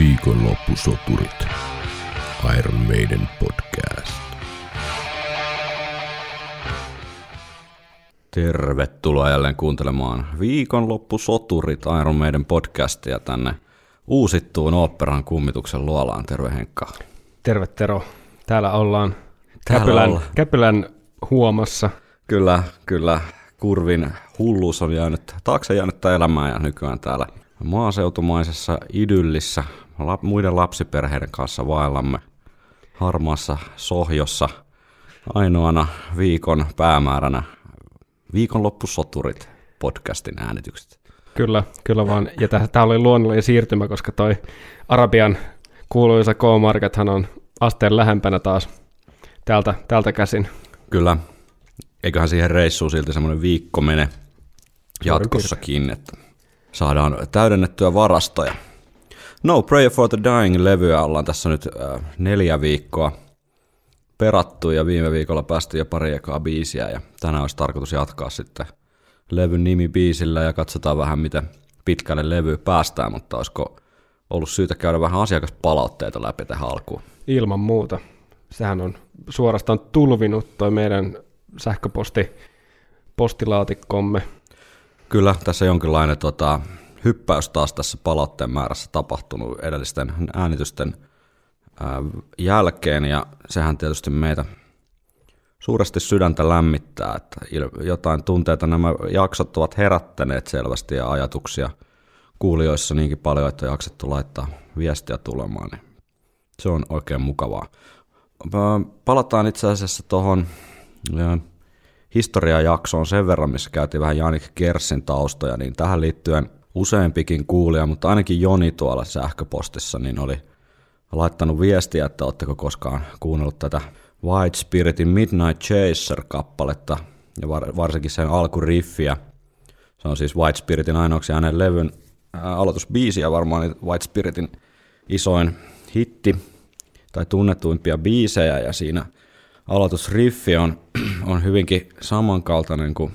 Viikonloppusoturit. Iron Maiden podcast. Tervetuloa jälleen kuuntelemaan Viikonloppusoturit Iron Maiden podcastia tänne uusittuun oopperan kummituksen luolaan. Terve Henkka. Terve Tero. Täällä ollaan Täällä Käpylän, ollaan. Käpylän huomassa. Kyllä, kyllä. Kurvin hulluus on jäänyt, taakse jäänyttä elämää ja nykyään täällä maaseutumaisessa idyllissä lap, muiden lapsiperheiden kanssa vaellamme harmaassa sohjossa ainoana viikon päämääränä viikonloppusoturit podcastin äänitykset. Kyllä, kyllä vaan. Ja tämä oli luonnollinen siirtymä, koska toi Arabian kuuluisa K-Markethan on asteen lähempänä taas täältä, täältä käsin. Kyllä, eiköhän siihen reissuun silti semmoinen viikko mene jatkossakin, että saadaan täydennettyä varastoja. No Prayer for the Dying-levyä ollaan tässä nyt äh, neljä viikkoa perattu ja viime viikolla päästiin jo pari ekaa biisiä ja tänään olisi tarkoitus jatkaa sitten levyn nimi biisillä ja katsotaan vähän miten pitkälle levy päästään, mutta olisiko ollut syytä käydä vähän asiakaspalautteita läpi tähän alkuun. Ilman muuta. Sehän on suorastaan tulvinut toi meidän sähköposti postilaatikkomme. Kyllä, tässä jonkinlainen tota, hyppäys taas tässä palautteen määrässä tapahtunut edellisten äänitysten ää, jälkeen, ja sehän tietysti meitä suuresti sydäntä lämmittää, että jotain tunteita nämä jaksot ovat herättäneet selvästi ja ajatuksia kuulijoissa niinkin paljon, että on jaksettu laittaa viestiä tulemaan, niin se on oikein mukavaa. Palataan itse asiassa tuohon historiajaksoon sen verran, missä käytiin vähän Janik Kersin taustoja, niin tähän liittyen useampikin kuulija, mutta ainakin Joni tuolla sähköpostissa, niin oli laittanut viestiä, että oletteko koskaan kuunnellut tätä White Spiritin Midnight Chaser-kappaletta, ja var- varsinkin sen alkuriffiä. Se on siis White Spiritin ainoaksi hänen levyn ää, aloitusbiisi ja varmaan White Spiritin isoin hitti tai tunnetuimpia biisejä, ja siinä aloitusriffi on, on hyvinkin samankaltainen kuin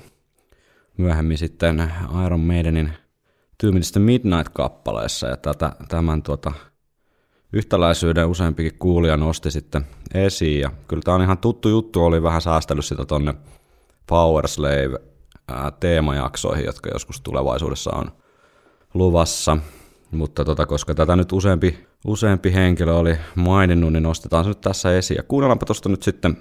myöhemmin sitten Iron Maidenin tyypillistä Midnight-kappaleessa, ja tätä, tämän tuota, yhtäläisyyden useampikin kuulija nosti sitten esiin, ja kyllä tämä on ihan tuttu juttu, oli vähän säästellyt sitä tonne Power Slave teemajaksoihin, jotka joskus tulevaisuudessa on luvassa, mutta tota, koska tätä nyt useampi, useampi henkilö oli maininnut, niin nostetaan se nyt tässä esiin. Ja kuunnellaanpa tuosta nyt sitten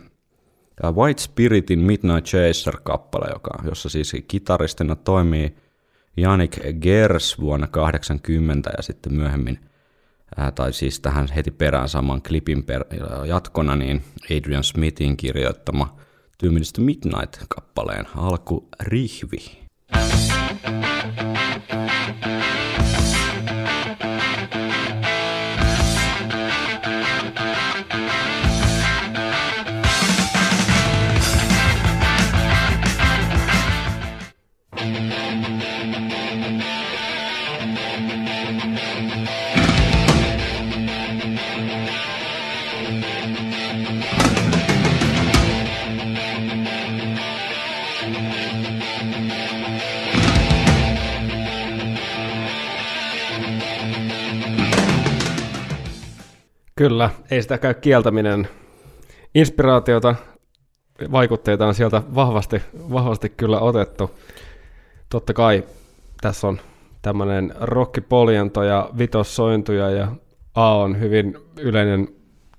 White Spiritin Midnight Chaser-kappale, joka, jossa siis kitaristina toimii Janik Gers vuonna 80 ja sitten myöhemmin, tai siis tähän heti perään saman klipin per, jatkona, niin Adrian Smithin kirjoittama tyymillistä Midnight-kappaleen alku rihvi. Kyllä, ei sitä käy kieltäminen. Inspiraatiota, vaikutteita on sieltä vahvasti, vahvasti kyllä otettu. Totta kai tässä on tämmöinen rockipoljento ja vitossointuja ja A on hyvin yleinen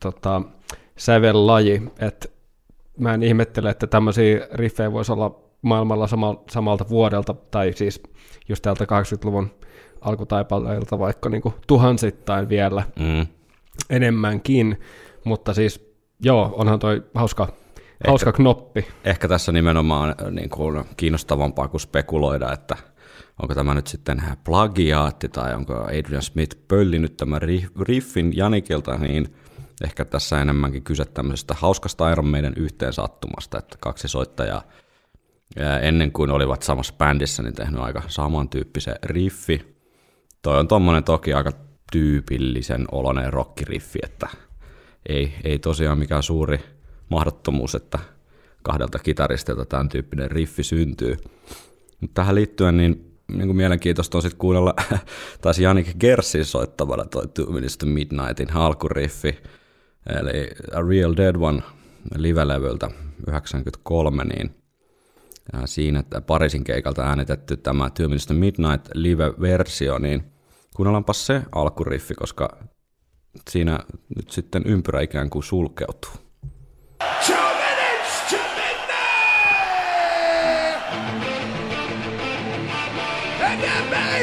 tota, sävellaji, että mä en ihmettele, että tämmöisiä riffejä voisi olla maailmalla sama, samalta vuodelta, tai siis just täältä 80-luvun alkutaipaleilta vaikka niin kuin tuhansittain vielä Mm. enemmänkin, mutta siis joo, onhan toi hauska, hauska knoppi. Ehkä tässä nimenomaan äh, niin kuin kiinnostavampaa kuin spekuloida, että onko tämä nyt sitten plagiaatti tai onko Adrian Smith pöllinyt tämän ri- riffin Janikilta, niin ehkä tässä enemmänkin kyse tämmöisestä hauskasta Iron Maiden yhteen sattumasta, että kaksi soittajaa ennen kuin olivat samassa bändissä, niin tehnyt aika samantyyppisen riffi. Toi on tommonen toki aika tyypillisen oloinen rockiriffi, että ei, ei tosiaan mikään suuri mahdottomuus, että kahdelta kitaristilta tämän tyyppinen riffi syntyy. Mutta tähän liittyen niin niin kuin mielenkiintoista on sitten kuunnella, taisi Janik Gersin soittamalla toi Two Minutes to Midnightin alkuriffi, eli A Real Dead One live-levyltä 93, niin siinä että Pariisin keikalta äänitetty tämä Two Minutes Midnight live-versio, niin kuunnellaanpa se alkuriffi, koska siinä nyt sitten ympyrä ikään kuin sulkeutuu.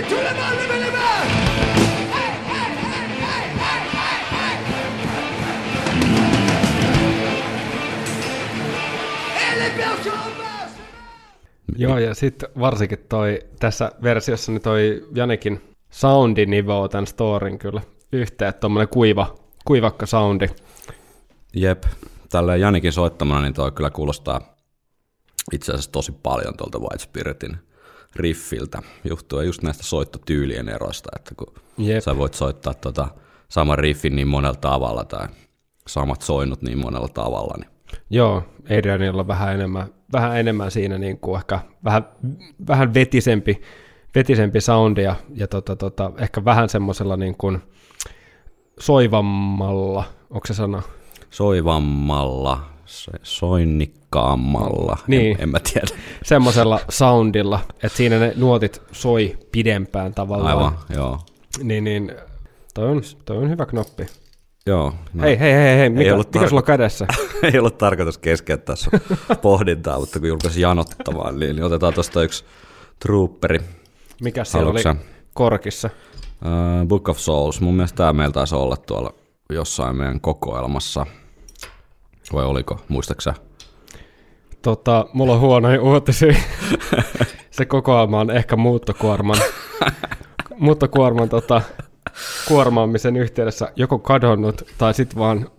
To the Joo, ja sitten varsinkin toi, tässä versiossa niin toi Janikin soundi nivoo tämän storin kyllä yhteen, että tommonen kuiva, kuivakka soundi. Jep, tälleen Janikin soittamana, niin toi kyllä kuulostaa itse asiassa tosi paljon tuolta White Spiritin riffiltä, johtuen just näistä soittotyylien eroista, että kun Jep. sä voit soittaa tota saman riffin niin monella tavalla tai samat soinnut niin monella tavalla, niin Joo, Adrianilla on vähän enemmän, vähän enemmän siinä niin kuin ehkä vähän, vähän vetisempi, vetisempi soundi ja, ja tota, tota, ehkä vähän semmoisella niin kuin soivammalla, onko se sana? soivammalla, se- soinnikkaammalla, Niin. en, en mä tiedä. Semmoisella soundilla, että siinä ne nuotit soi pidempään tavallaan. Aivan, joo. Niin, niin toi on, toi on hyvä knoppi. Joo, no, Hei, hei, hei, hei, mikä, ollut mikä tar- sulla on kädessä? ei ollut tarkoitus keskeyttää sun pohdintaa, mutta kun julkaisi janottamaan, niin, niin otetaan tuosta yksi trooperi. Mikä siellä oli Haluatko korkissa? Uh, Book of Souls, mun mielestä tämä meillä taisi olla tuolla jossain meidän kokoelmassa. Vai oliko, muistaaksä? Tota, mulla on huonoja uutisia. Se kokoelma on ehkä muuttokuorman, muuttokuorman tota, kuormaamisen yhteydessä joko kadonnut tai sitten vaan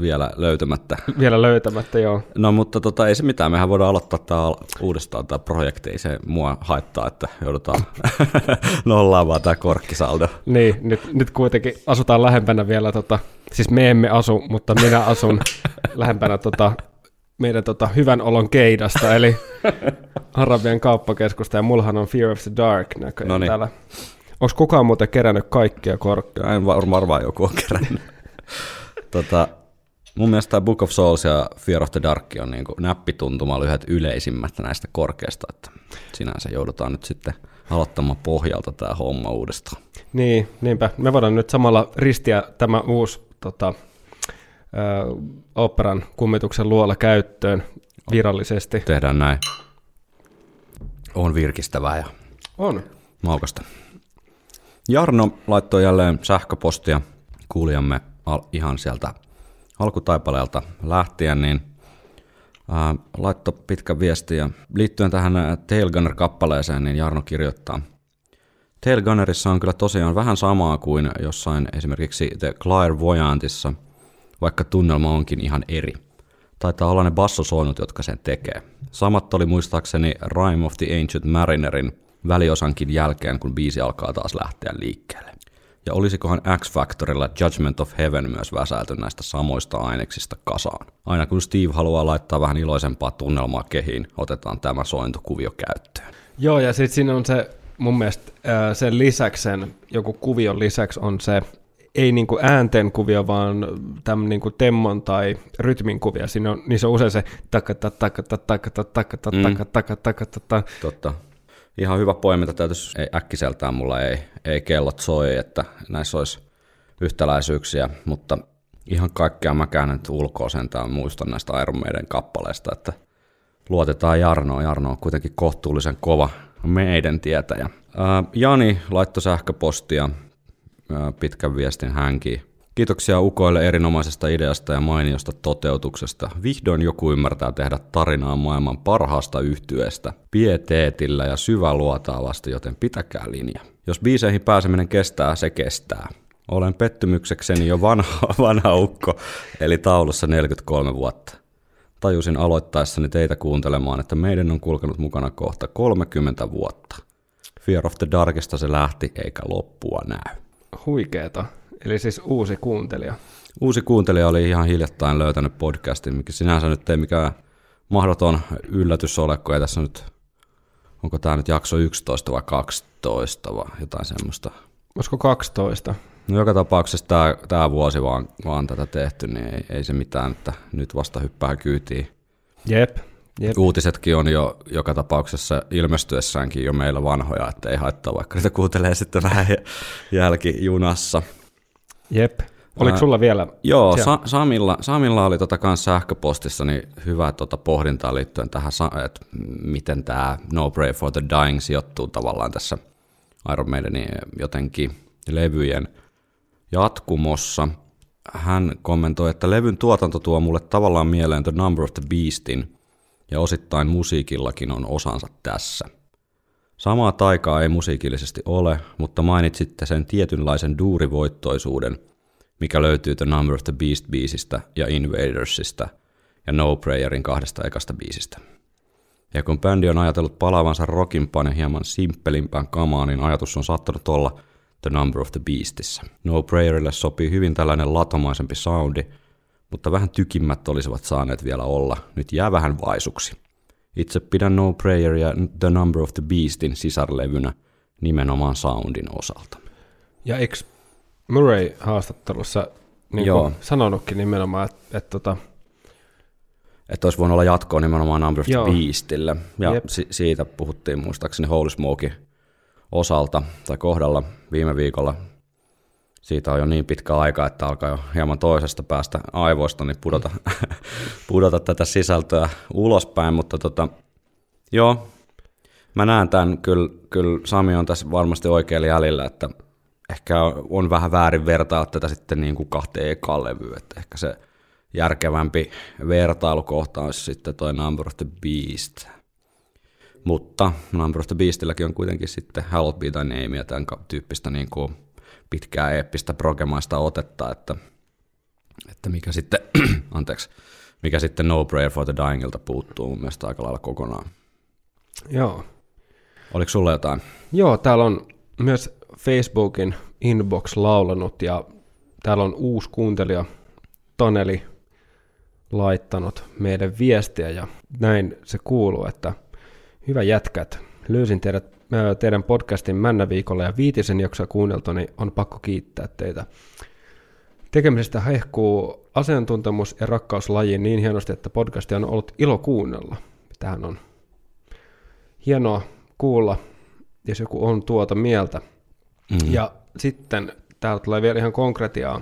Vielä löytämättä. vielä löytämättä, joo. No mutta tota, ei se mitään, mehän voidaan aloittaa al- uudestaan tämä projekti, ei se mua haittaa, että joudutaan nollaamaan tämä korkkisaldo. Niin, nyt, nyt kuitenkin asutaan lähempänä vielä, tota, siis me emme asu, mutta minä asun lähempänä tota, meidän tota, hyvän olon keidasta, eli Arabian kauppakeskusta, ja mullahan on Fear of the Dark näköjään Noniin. täällä. Onko kukaan muuten kerännyt kaikkia korkkeja? En var- varmaan joku on kerännyt. tota, mun mielestä tämä Book of Souls ja Fear of the Dark on niin näppituntumalla yhdet yleisimmät näistä korkeista, että sinänsä joudutaan nyt sitten aloittamaan pohjalta tämä homma uudestaan. Niin, niinpä. Me voidaan nyt samalla ristiä tämä uusi tota, ö, operan kummituksen luola käyttöön virallisesti. Tehdään näin. On virkistävää ja On. maukasta. Jarno laittoi jälleen sähköpostia kuulijamme al- ihan sieltä alkutaipaleelta lähtien, niin ää, laittoi pitkä viesti ja liittyen tähän Tailgunner-kappaleeseen, niin Jarno kirjoittaa. Tailgunnerissa on kyllä tosiaan vähän samaa kuin jossain esimerkiksi The Clairvoyantissa, vaikka tunnelma onkin ihan eri. Taitaa olla ne bassosoinut, jotka sen tekee. Samat oli muistaakseni Rime of the Ancient Marinerin väliosankin jälkeen, kun biisi alkaa taas lähteä liikkeelle. Ja olisikohan X-Factorilla Judgment of Heaven myös väsäilty näistä samoista aineksista kasaan? Aina kun Steve haluaa laittaa vähän iloisempaa tunnelmaa kehiin, otetaan tämä sointukuvio käyttöön. Joo, ja sitten siinä on se, mun mielestä ää, sen lisäksi, sen joku kuvion lisäksi on se, ei niinku äänten kuvio, vaan tämmöinen niinku temmon tai rytmin kuvio. Siinä on, niissä on usein se takata, takata, takata, takata, takata, takata, takata. Totta. Ihan hyvä poiminta täytyisi, ei äkkiseltään mulla ei, ei kellot soi, että näissä olisi yhtäläisyyksiä, mutta ihan kaikkea mäkään nyt ulkoa sentään muistan näistä Iron Maiden kappaleista, että luotetaan Jarnoon. Jarno on kuitenkin kohtuullisen kova meidän tietäjä. Ää, Jani laittoi sähköpostia ää, pitkän viestin hänkin. Kiitoksia ukoille erinomaisesta ideasta ja mainiosta toteutuksesta. Vihdoin joku ymmärtää tehdä tarinaa maailman parhaasta yhtyeestä, pieteetillä ja syväluotaavasti, joten pitäkää linja. Jos biiseihin pääseminen kestää, se kestää. Olen pettymyksekseni jo vanha, vanha ukko, eli taulussa 43 vuotta. Tajusin aloittaessani teitä kuuntelemaan, että meidän on kulkenut mukana kohta 30 vuotta. Fear of the Darkista se lähti, eikä loppua näy. Huikeeta. Eli siis uusi kuuntelija. Uusi kuuntelija oli ihan hiljattain löytänyt podcastin, mikä sinänsä nyt ei mikään mahdoton yllätys ole, kun ei tässä nyt onko tämä nyt jakso 11 vai 12 vai jotain semmoista. Olisiko 12? No joka tapauksessa tämä, tämä vuosi vaan, vaan tätä tehty, niin ei, ei se mitään, että nyt vasta hyppää kyytiin. Jep. Jep. Uutisetkin on jo joka tapauksessa ilmestyessäänkin jo meillä vanhoja, että ei haittaa, vaikka niitä kuuntelee sitten vähän jälkijunassa. Jep. Oliko sulla vielä? Joo? Sa- Samilla, Samilla oli tota kans sähköpostissa niin hyvää tota pohdintaa liittyen tähän, että miten tämä No Pray for the Dying sijoittuu tavallaan tässä Iron Maidenin jotenkin levyjen jatkumossa. Hän kommentoi, että levyn tuotanto tuo mulle tavallaan mieleen The Number of the Beastin, ja osittain musiikillakin on osansa tässä. Samaa taikaa ei musiikillisesti ole, mutta mainitsitte sen tietynlaisen duurivoittoisuuden, mikä löytyy The Number of the Beast-biisistä ja Invadersista ja No Prayerin kahdesta ekasta biisistä. Ja kun bändi on ajatellut palaavansa rockimpaan ja hieman simppelimpään kamaan, niin ajatus on saattanut olla The Number of the Beastissä. No Prayerille sopii hyvin tällainen latomaisempi soundi, mutta vähän tykimmät olisivat saaneet vielä olla. Nyt jää vähän vaisuksi. Itse pidän No Prayer ja The Number of the Beastin sisarlevynä nimenomaan soundin osalta. Ja eikö Murray haastattelussa niin Joo. sanonutkin nimenomaan, että, että tota, Että olisi voinut olla jatkoa nimenomaan Number of the Joo. Beastille. Ja Jep. si- siitä puhuttiin muistaakseni Holy Smoke osalta tai kohdalla viime viikolla. Siitä on jo niin pitkä aika, että alkaa jo hieman toisesta päästä aivoista niin pudota, pudota tätä sisältöä ulospäin, mutta tota, joo, mä näen tämän, kyllä, kyllä Sami on tässä varmasti oikealla jäljellä, että ehkä on vähän väärin vertailla tätä sitten niin kuin kahteen ekaan levyyn, että ehkä se järkevämpi vertailukohta olisi sitten toi Number of the Beast. Mutta Number of the Beastilläkin on kuitenkin sitten Hallowed Be Thy Name ja tämän tyyppistä niin kuin pitkää eeppistä progemaista otetta, että, että mikä sitten, anteeksi, mikä sitten No Prayer for the Dyingilta puuttuu mun mielestä aika lailla kokonaan. joo. Oliko sulla jotain? Joo, täällä on myös Facebookin inbox laulanut ja täällä on uusi kuuntelija Taneli laittanut meidän viestiä ja näin se kuuluu, että hyvä jätkät, löysin teidät, teidän podcastin Männäviikolla ja viitisen jaksoa kuunneltu, niin on pakko kiittää teitä. Tekemisestä hehkuu asiantuntemus ja rakkaus lajiin niin hienosti, että podcasti on ollut ilo kuunnella. Tähän on hienoa kuulla, jos joku on tuota mieltä. Mm. Ja sitten täällä tulee vielä ihan konkretiaa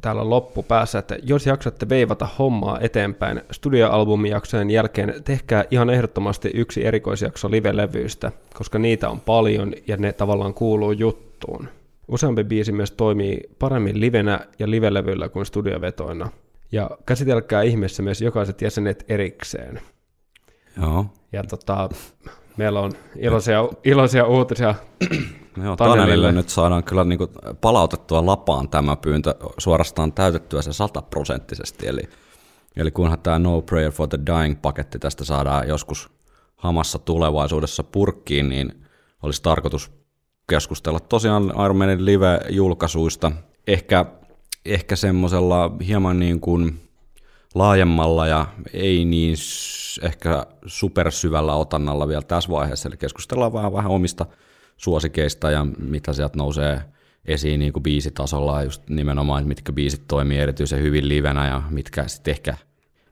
täällä loppupäässä, että jos jaksatte veivata hommaa eteenpäin studioalbumijaksojen jälkeen, tehkää ihan ehdottomasti yksi erikoisjakso live-levyistä, koska niitä on paljon ja ne tavallaan kuuluu juttuun. Useampi biisi myös toimii paremmin livenä ja livelevyllä kuin studiovetoina. Ja käsitelkää ihmeessä myös jokaiset jäsenet erikseen. Joo. Ja tota, meillä on iloisia, iloisia uutisia. Joo, Tanelille. Nyt saadaan kyllä niinku palautettua lapaan tämä pyyntö, suorastaan täytettyä se sataprosenttisesti, eli, eli kunhan tämä No Prayer for the Dying-paketti tästä saadaan joskus hamassa tulevaisuudessa purkkiin, niin olisi tarkoitus keskustella tosiaan Iron Maiden live-julkaisuista, ehkä, ehkä semmoisella hieman niin kuin laajemmalla ja ei niin ehkä supersyvällä otannalla vielä tässä vaiheessa, eli keskustellaan vähän, vähän omista suosikeista ja mitä sieltä nousee esiin niin kuin biisitasolla just nimenomaan, että mitkä biisit toimii erityisen hyvin livenä ja mitkä sitten ehkä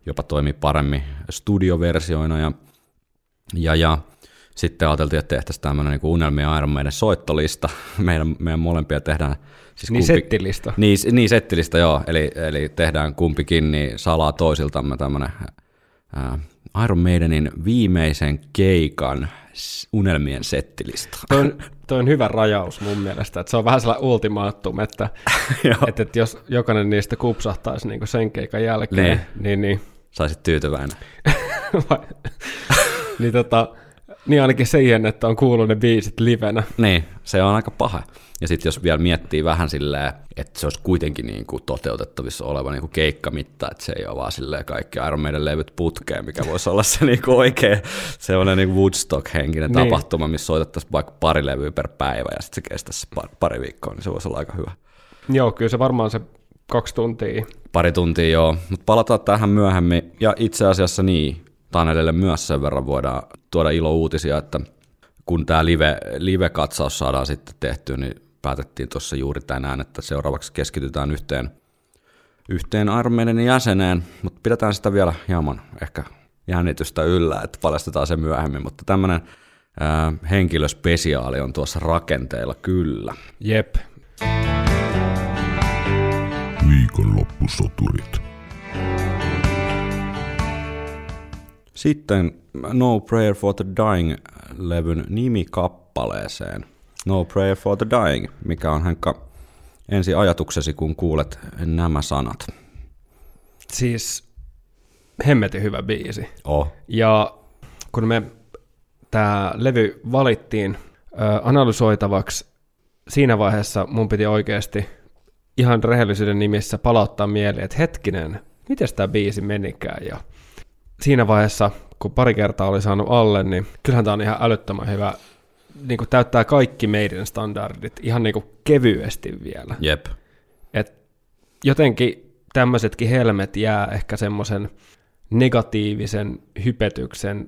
jopa toimii paremmin studioversioina ja, ja, ja sitten ajateltiin, että tehtäisiin tämmöinen niin unelmien Iron Maiden soittolista. Meidän, meidän molempia tehdään siis Niin settilista. Niin, niin settilista joo, eli, eli tehdään kumpikin niin salaa toisiltamme tämmöinen Iron Maidenin viimeisen keikan unelmien settilista. Toi on, toi on hyvä rajaus mun mielestä, että se on vähän sellainen ultimaattum, että, että, että jos jokainen niistä kupsahtaisi niin sen keikan jälkeen, Niin. niin, niin, Saisit tyytyväinen. niin, tota, niin ainakin siihen, että on kuullut ne biisit livenä. Niin, se on aika paha. Ja sitten jos vielä miettii vähän silleen, että se olisi kuitenkin niin kuin toteutettavissa oleva niin kuin keikkamitta, että se ei ole vaan silleen kaikki Iron Maiden levyt putkeen, mikä voisi olla se niin kuin oikea sellainen niin Woodstock-henkinen Niin. tapahtuma, missä soitettaisiin vaikka pari levyä per päivä ja sitten se kestäisi pari, pari viikkoa, niin se voisi olla aika hyvä. Joo, kyllä se varmaan se kaksi tuntia. Pari tuntia joo, mutta palataan tähän myöhemmin. Ja itse asiassa niin, Tanelille myös sen verran voidaan tuoda ilo-uutisia, että kun tämä live, live-katsaus saadaan sitten tehtyä, niin päätettiin tuossa juuri tänään, että seuraavaksi keskitytään yhteen, yhteen Iron Maidenin jäseneen, mutta pidetään sitä vielä hieman ehkä jännitystä yllä, että paljastetaan se myöhemmin, mutta tämmöinen henkilöspesiaali on tuossa rakenteilla kyllä. Jep. Viikonloppusoturit. Sitten No Prayer for the Dying-levyn nimikappaleeseen. No Prayer for the Dying, mikä on Henkka ensi ajatuksesi, kun kuulet nämä sanat? Siis hemmetin hyvä biisi. Oh. Ja kun me tämä levy valittiin ö, analysoitavaksi, siinä vaiheessa mun piti oikeasti ihan rehellisyyden nimissä palauttaa mieli, että hetkinen, miten tämä biisi menikään. Ja siinä vaiheessa, kun pari kertaa oli saanut alle, niin kyllähän tämä on ihan älyttömän hyvä. Niin kuin täyttää kaikki meidän standardit ihan niin kuin kevyesti vielä. Jep. Et jotenkin tämmöisetkin helmet jää ehkä semmoisen negatiivisen hypetyksen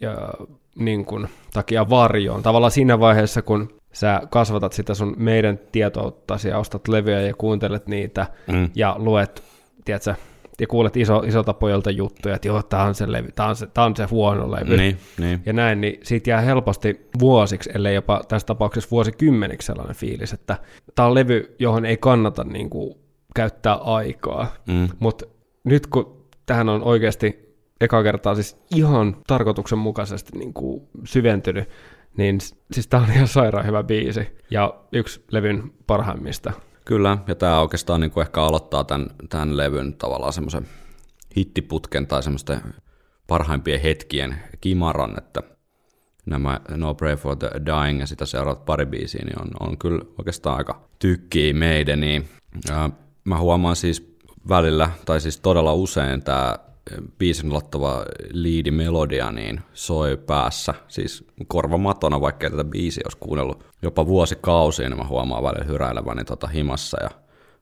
ja niin kuin, takia varjoon. Tavallaan siinä vaiheessa, kun sä kasvatat sitä sun meidän tietouttasi ja ostat levyjä ja kuuntelet niitä Mm. ja luet, tiedätkö, ja kuulet iso, isolta pojalta juttuja, että joo, tää on se levy, tää on se, tää on se huono levy. Niin, niin. Ja näin, niin siitä jää helposti vuosiksi, ellei jopa tässä tapauksessa vuosikymmeniksi sellainen fiilis, että tämä on levy, johon ei kannata niin kuin, käyttää aikaa. Mm. Mutta nyt kun tähän on oikeasti eka kertaa siis ihan tarkoituksenmukaisesti niin kuin syventynyt, niin siis tämä on ihan sairaan hyvä biisi ja yksi levyn parhaimmista. Kyllä, ja tämä oikeastaan niin kuin ehkä aloittaa tämän, tämän levyn tavallaan semmoisen hittiputken tai semmoisten parhaimpien hetkien kimaran, että nämä No Pray for the Dying ja sitä seuraavat pari biisiä, niin on, on kyllä oikeastaan aika tykkii meidän. Mä huomaan siis välillä, tai siis todella usein tämä biisin aloittava liidimelodia niin soi päässä, siis korvamatona, vaikka tätä biisiä olisi kuunnellut jopa vuosikausia, niin mä huomaan välillä hyräileväni tota himassa ja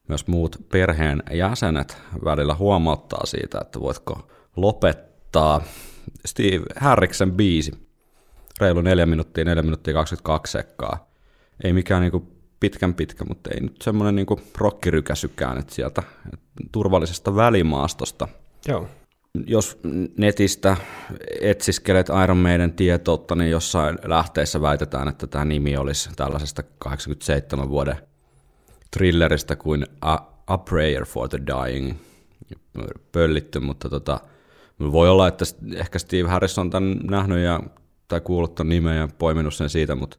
myös muut perheen jäsenet välillä huomauttaa siitä, että voitko lopettaa Steve Harriksen biisi. Reilu 4 minuuttia, 4 minuuttia 22 sekkaa. Ei mikään niinku pitkän pitkä, mutta ei nyt semmoinen niinku rokkirykäsykään, että sieltä turvallisesta välimaastosta Joo. Jos netistä etsiskelet Iron Maiden tietoutta, niin jossain lähteessä väitetään, että tämä nimi olisi tällaisesta 87 vuoden thrilleristä kuin A, A Prayer for the Dying. Pöllitty, mutta tota, voi olla, että ehkä Steve Harris on tämän nähnyt ja, tai kuullut ton nimen ja poiminut sen siitä, mutta,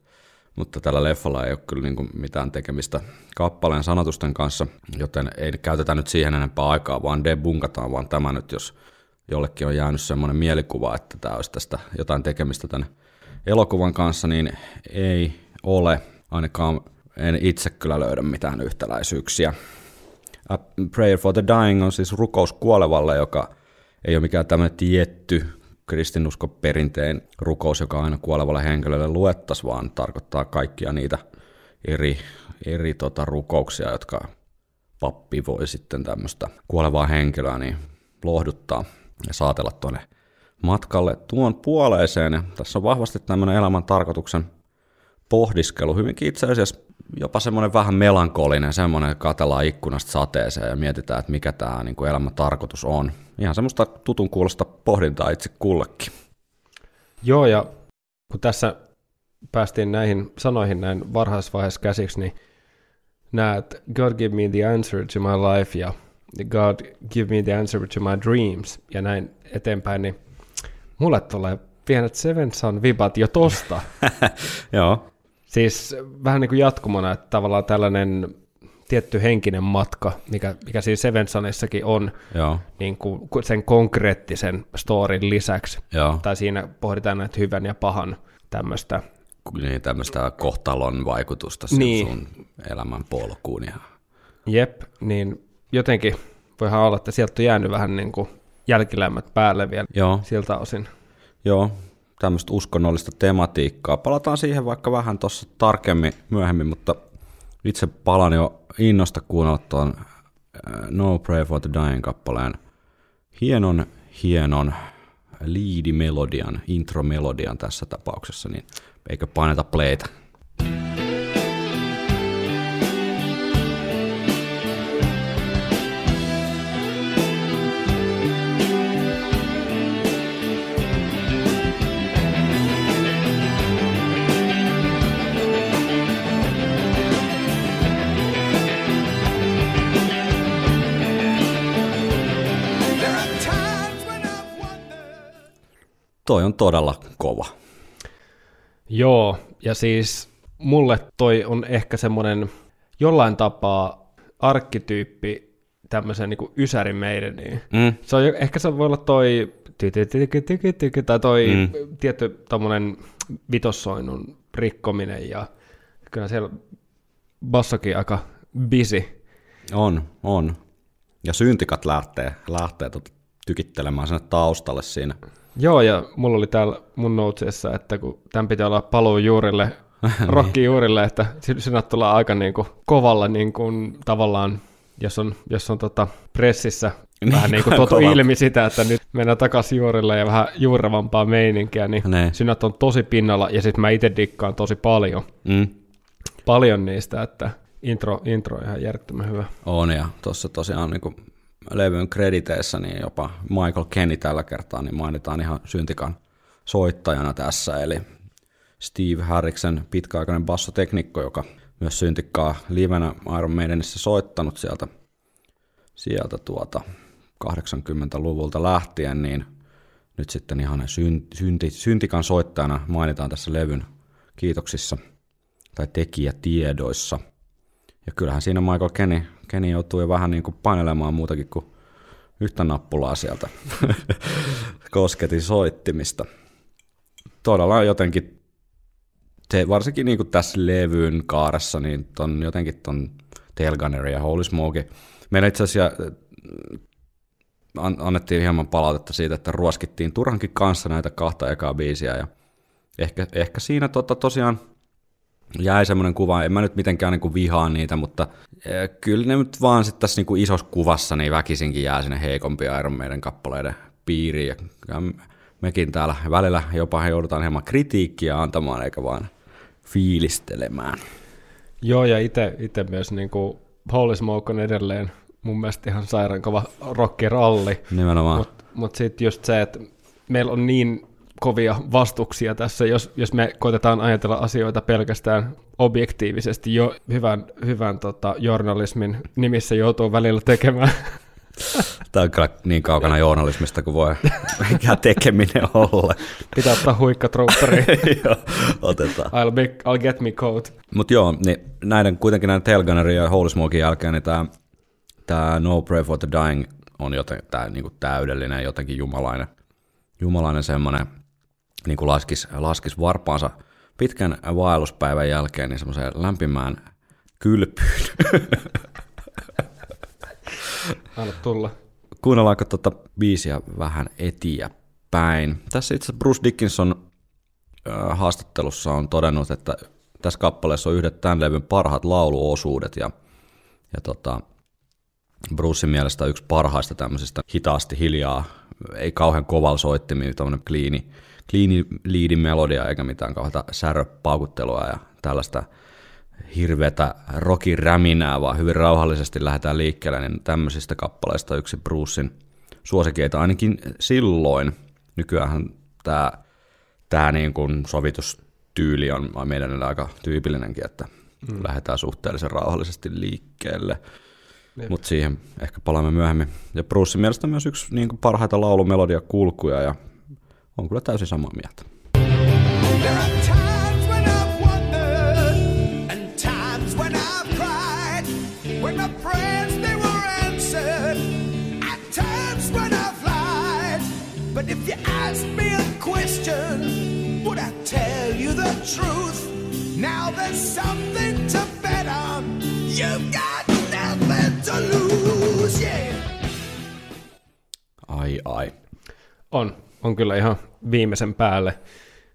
mutta tällä leffalla ei ole kyllä niin mitään tekemistä kappaleen sanotusten kanssa, joten ei käytetä nyt siihen enempää aikaa, vaan debunkataan vaan tämä nyt, jos jollekin on jäänyt semmoinen mielikuva, että tämä olisi tästä jotain tekemistä tämän elokuvan kanssa, niin ei ole. Ainakaan en itse kyllä löydä mitään yhtäläisyyksiä. A Prayer for the Dying on siis rukous kuolevalle, joka ei ole mikään tämmöinen tietty kristinuskoperinteen rukous, joka aina kuolevalle henkilölle luettaisiin, vaan tarkoittaa kaikkia niitä eri, eri tota, rukouksia, jotka pappi voi sitten tämmöistä kuolevaa henkilöä niin lohduttaa ja saatella tuonne matkalle tuon puoleeseen. Ja tässä on vahvasti tämmöinen elämän tarkoituksen pohdiskelu, hyvinkin itse asiassa jopa semmoinen vähän melankolinen, semmoinen, että katsellaan ikkunasta sateeseen ja mietitään, että mikä tämä niin elämän tarkoitus on. Ihan semmoista tutun kuulosta pohdintaa itse kullekin. Joo, ja kun tässä päästiin näihin sanoihin näin varhaisvaiheessa käsiksi, niin näet God give me the answer to my life ja God give me the answer to my dreams ja näin eteenpäin, niin mulle tulee pienet Seven Sun vibat jo tosta. Joo, Siis vähän niin kuin jatkumona, että tavallaan tällainen tietty henkinen matka, mikä, mikä siis Seven Sunissakin on joo, niin kuin sen konkreettisen storin lisäksi. joo. Tai siinä pohditaan näitä hyvän ja pahan tämmöistä. Niin, tämmöistä kohtalon vaikutusta Niin. sun elämän polkuun. Ja... Jep, niin jotenkin voihan olla, että sieltä on jäänyt vähän niin kuin jälkilämmät päälle vielä Joo, siltä osin. Joo, tämmöistä uskonnollista tematiikkaa. Palataan siihen vaikka vähän tuossa tarkemmin myöhemmin, mutta itse palan jo innosta kuunnella tuon äh, No Pray for the Dying kappaleen hienon, hienon liidimelodian, intromelodian tässä tapauksessa, niin eikö paineta playtä. Toi on todella kova. Joo, ja siis mulle toi on ehkä semmoinen jollain tapaa arkkityyppi tämmöisen niin ysärin meidäniin. Mm. Se on, ehkä se voi olla toi tai toi Mm. tietty tommonen vitossoinnun rikkominen ja kyllä siellä bassokin aika busy. On, on. Ja syntikat lähtee, lähtee tota tykittelemään sinne taustalle siinä. Joo, ja mulla oli täällä mun notesissa, että kun tämän pitää olla paluu juurille, rocki juurille, että si- sinä tullaan aika niin kuin kovalla niin kuin, tavallaan, jos on, jos on tota pressissä Niin, vähän niin kuin tuotu ilmi sitä, että nyt mennään takaisin juurille ja vähän juurevampaa meininkiä, niin Ne. synät on tosi pinnalla, ja sitten mä itse dikkaan tosi paljon, Mm. paljon niistä, että intro, intro on ihan järjettömän hyvä. On, ja tuossa tosiaan niin levyn krediteissä niin jopa Michael Kenny tällä kertaa niin mainitaan ihan syntikan soittajana tässä, eli Steve Harriksen pitkäaikainen bassoteknikko, joka myös syntikkaa livenä Iron Maidenissä soittanut sieltä, sieltä tuota 80-luvulta lähtien, niin nyt sitten ihan syn, synti, syntikan soittajana mainitaan tässä levyn kiitoksissa tai tekijätiedoissa. Ja kyllähän siinä Michael Kenny, Kenny joutuu jo vähän niin kuin painelemaan muutakin kuin yhtä nappulaa sieltä kosketin soittimista. Todella jotenkin, se, varsinkin niin kuin tässä levyn kaaressa, niin ton, jotenkin ton Tailgunner ja Holy Smoke. Meillä itse asiassa äh, an, annettiin hieman palautetta siitä, että ruoskittiin turhankin kanssa näitä kahta ekaa biisiä ja ehkä, ehkä siinä tota, tosiaan jäi semmoinen kuva, en mä nyt mitenkään niin kuin vihaa niitä, mutta eh, kyllä ne nyt vaan sitten tässä niin kuin isossa kuvassa niin väkisinkin jää sinne heikompia Iron Maiden kappaleiden piiriin. Ja mekin täällä välillä jopa joudutaan hieman kritiikkiä antamaan, eikä vaan fiilistelemään. Joo, ja itse myös niin kuin Holy Smoke on edelleen mun mielestä ihan sairaan kova rockiralli. Nimenomaan. Mutta mut sitten just se, että meillä on niin kovia vastuksia tässä, jos, jos me koitetaan ajatella asioita pelkästään objektiivisesti jo hyvän, hyvän tota, journalismin nimissä joutuu välillä tekemään. Tämä on kyllä niin kaukana journalismista kuin voi mikä tekeminen olla. Pitää ottaa huikkatrupperi. Joo, Otetaan. I'll, be, I'll get me coat. Mutta joo, niin näiden, kuitenkin näiden Tailgunnerin ja Holy Smokein jälkeen, niin tämä tää No Pray for the Dying on joten, tää, niinku täydellinen, jotenkin jumalainen, jumalainen semmoinen, niin kuin laskis, laskis varpaansa pitkän vaelluspäivän jälkeen niin semmoiseen lämpimään kylpyyn. Anna tulla. Kuunnellaanko tuota biisiä vähän eteenpäin. Tässä itse Bruce Dickinson äh, haastattelussa on todennut, että tässä kappaleessa on yhdet tämän levyn parhaat lauluosuudet ja, ja tota, Brucein mielestä yksi parhaista tämmöisistä hitaasti hiljaa, ei kauhean kovalla soittimia, tämmöinen kliini, kliini liidin melodia eikä mitään kauheata säröpaukuttelua ja tällaista hirveätä rockin räminää, vaan hyvin rauhallisesti lähdetään liikkeelle, niin tämmöisistä kappaleista yksi Brucein suosikeita ainakin silloin. Nykyään tämä, tämä niin kuin sovitustyyli on meidän aika tyypillinenkin, että mm. lähdetään suhteellisen rauhallisesti liikkeelle. Mutta siihen ehkä palaamme myöhemmin. Ja Brucein mielestä myös yksi niin kuin parhaita laulumelodia kulkuja ja on kyllä täysin samaa mieltä. There are times when I've wondered and times when I've cried. When my prayers they were answered and times when I've lied. But if you ask me a question, would I tell you the truth? Now there's something to bet on. You've got nothing to lose, yeah. Ai ai. On, on kyllä ihan viimeisen päälle.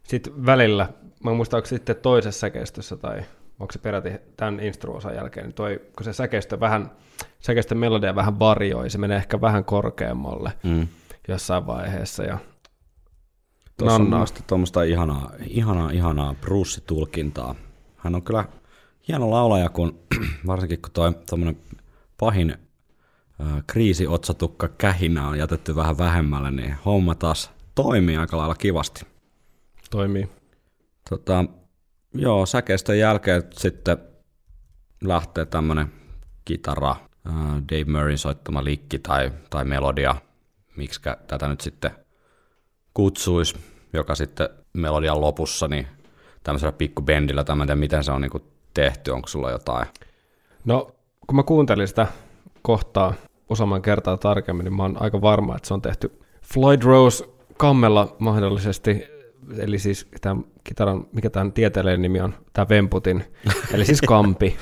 Sitten välillä, mä en muista, onko sitten toisessa säkeistössä tai onko se peräti tämän instru-osan jälkeen, niin toi, kun se säkeistö vähän, säkeistön melodia vähän varioi, se menee ehkä vähän korkeammalle Mm. jossain vaiheessa ja Tuossa on Nannaa. mielestäni tuommoista ihanaa, ihanaa, ihanaa Bruce-tulkintaa. Hän on kyllä hieno laulaja, kun varsinkin kun toi pahin kriisiotsatukka kähinä on jätetty vähän vähemmälle, niin homma taas toimii aika lailla kivasti. Toimii. Tota, joo, säkeistön jälkeen sitten lähtee tämmönen kitara, äh, Dave Murray soittama likki tai, tai melodia, miksi tätä nyt sitten kutsuisi, joka sitten melodian lopussa, niin tämmöisellä pikkubendillä, tai mä en tiedä, miten se on niinku tehty, onko sulla jotain? No, kun mä kuuntelin sitä kohtaa useamman kertaa tarkemmin, niin mä oon aika varma, että se on tehty Floyd Rose kammella mahdollisesti, eli siis tämän kitaran, mikä tämän tieteellinen nimi on, tämä Vemputin, eli siis kampi,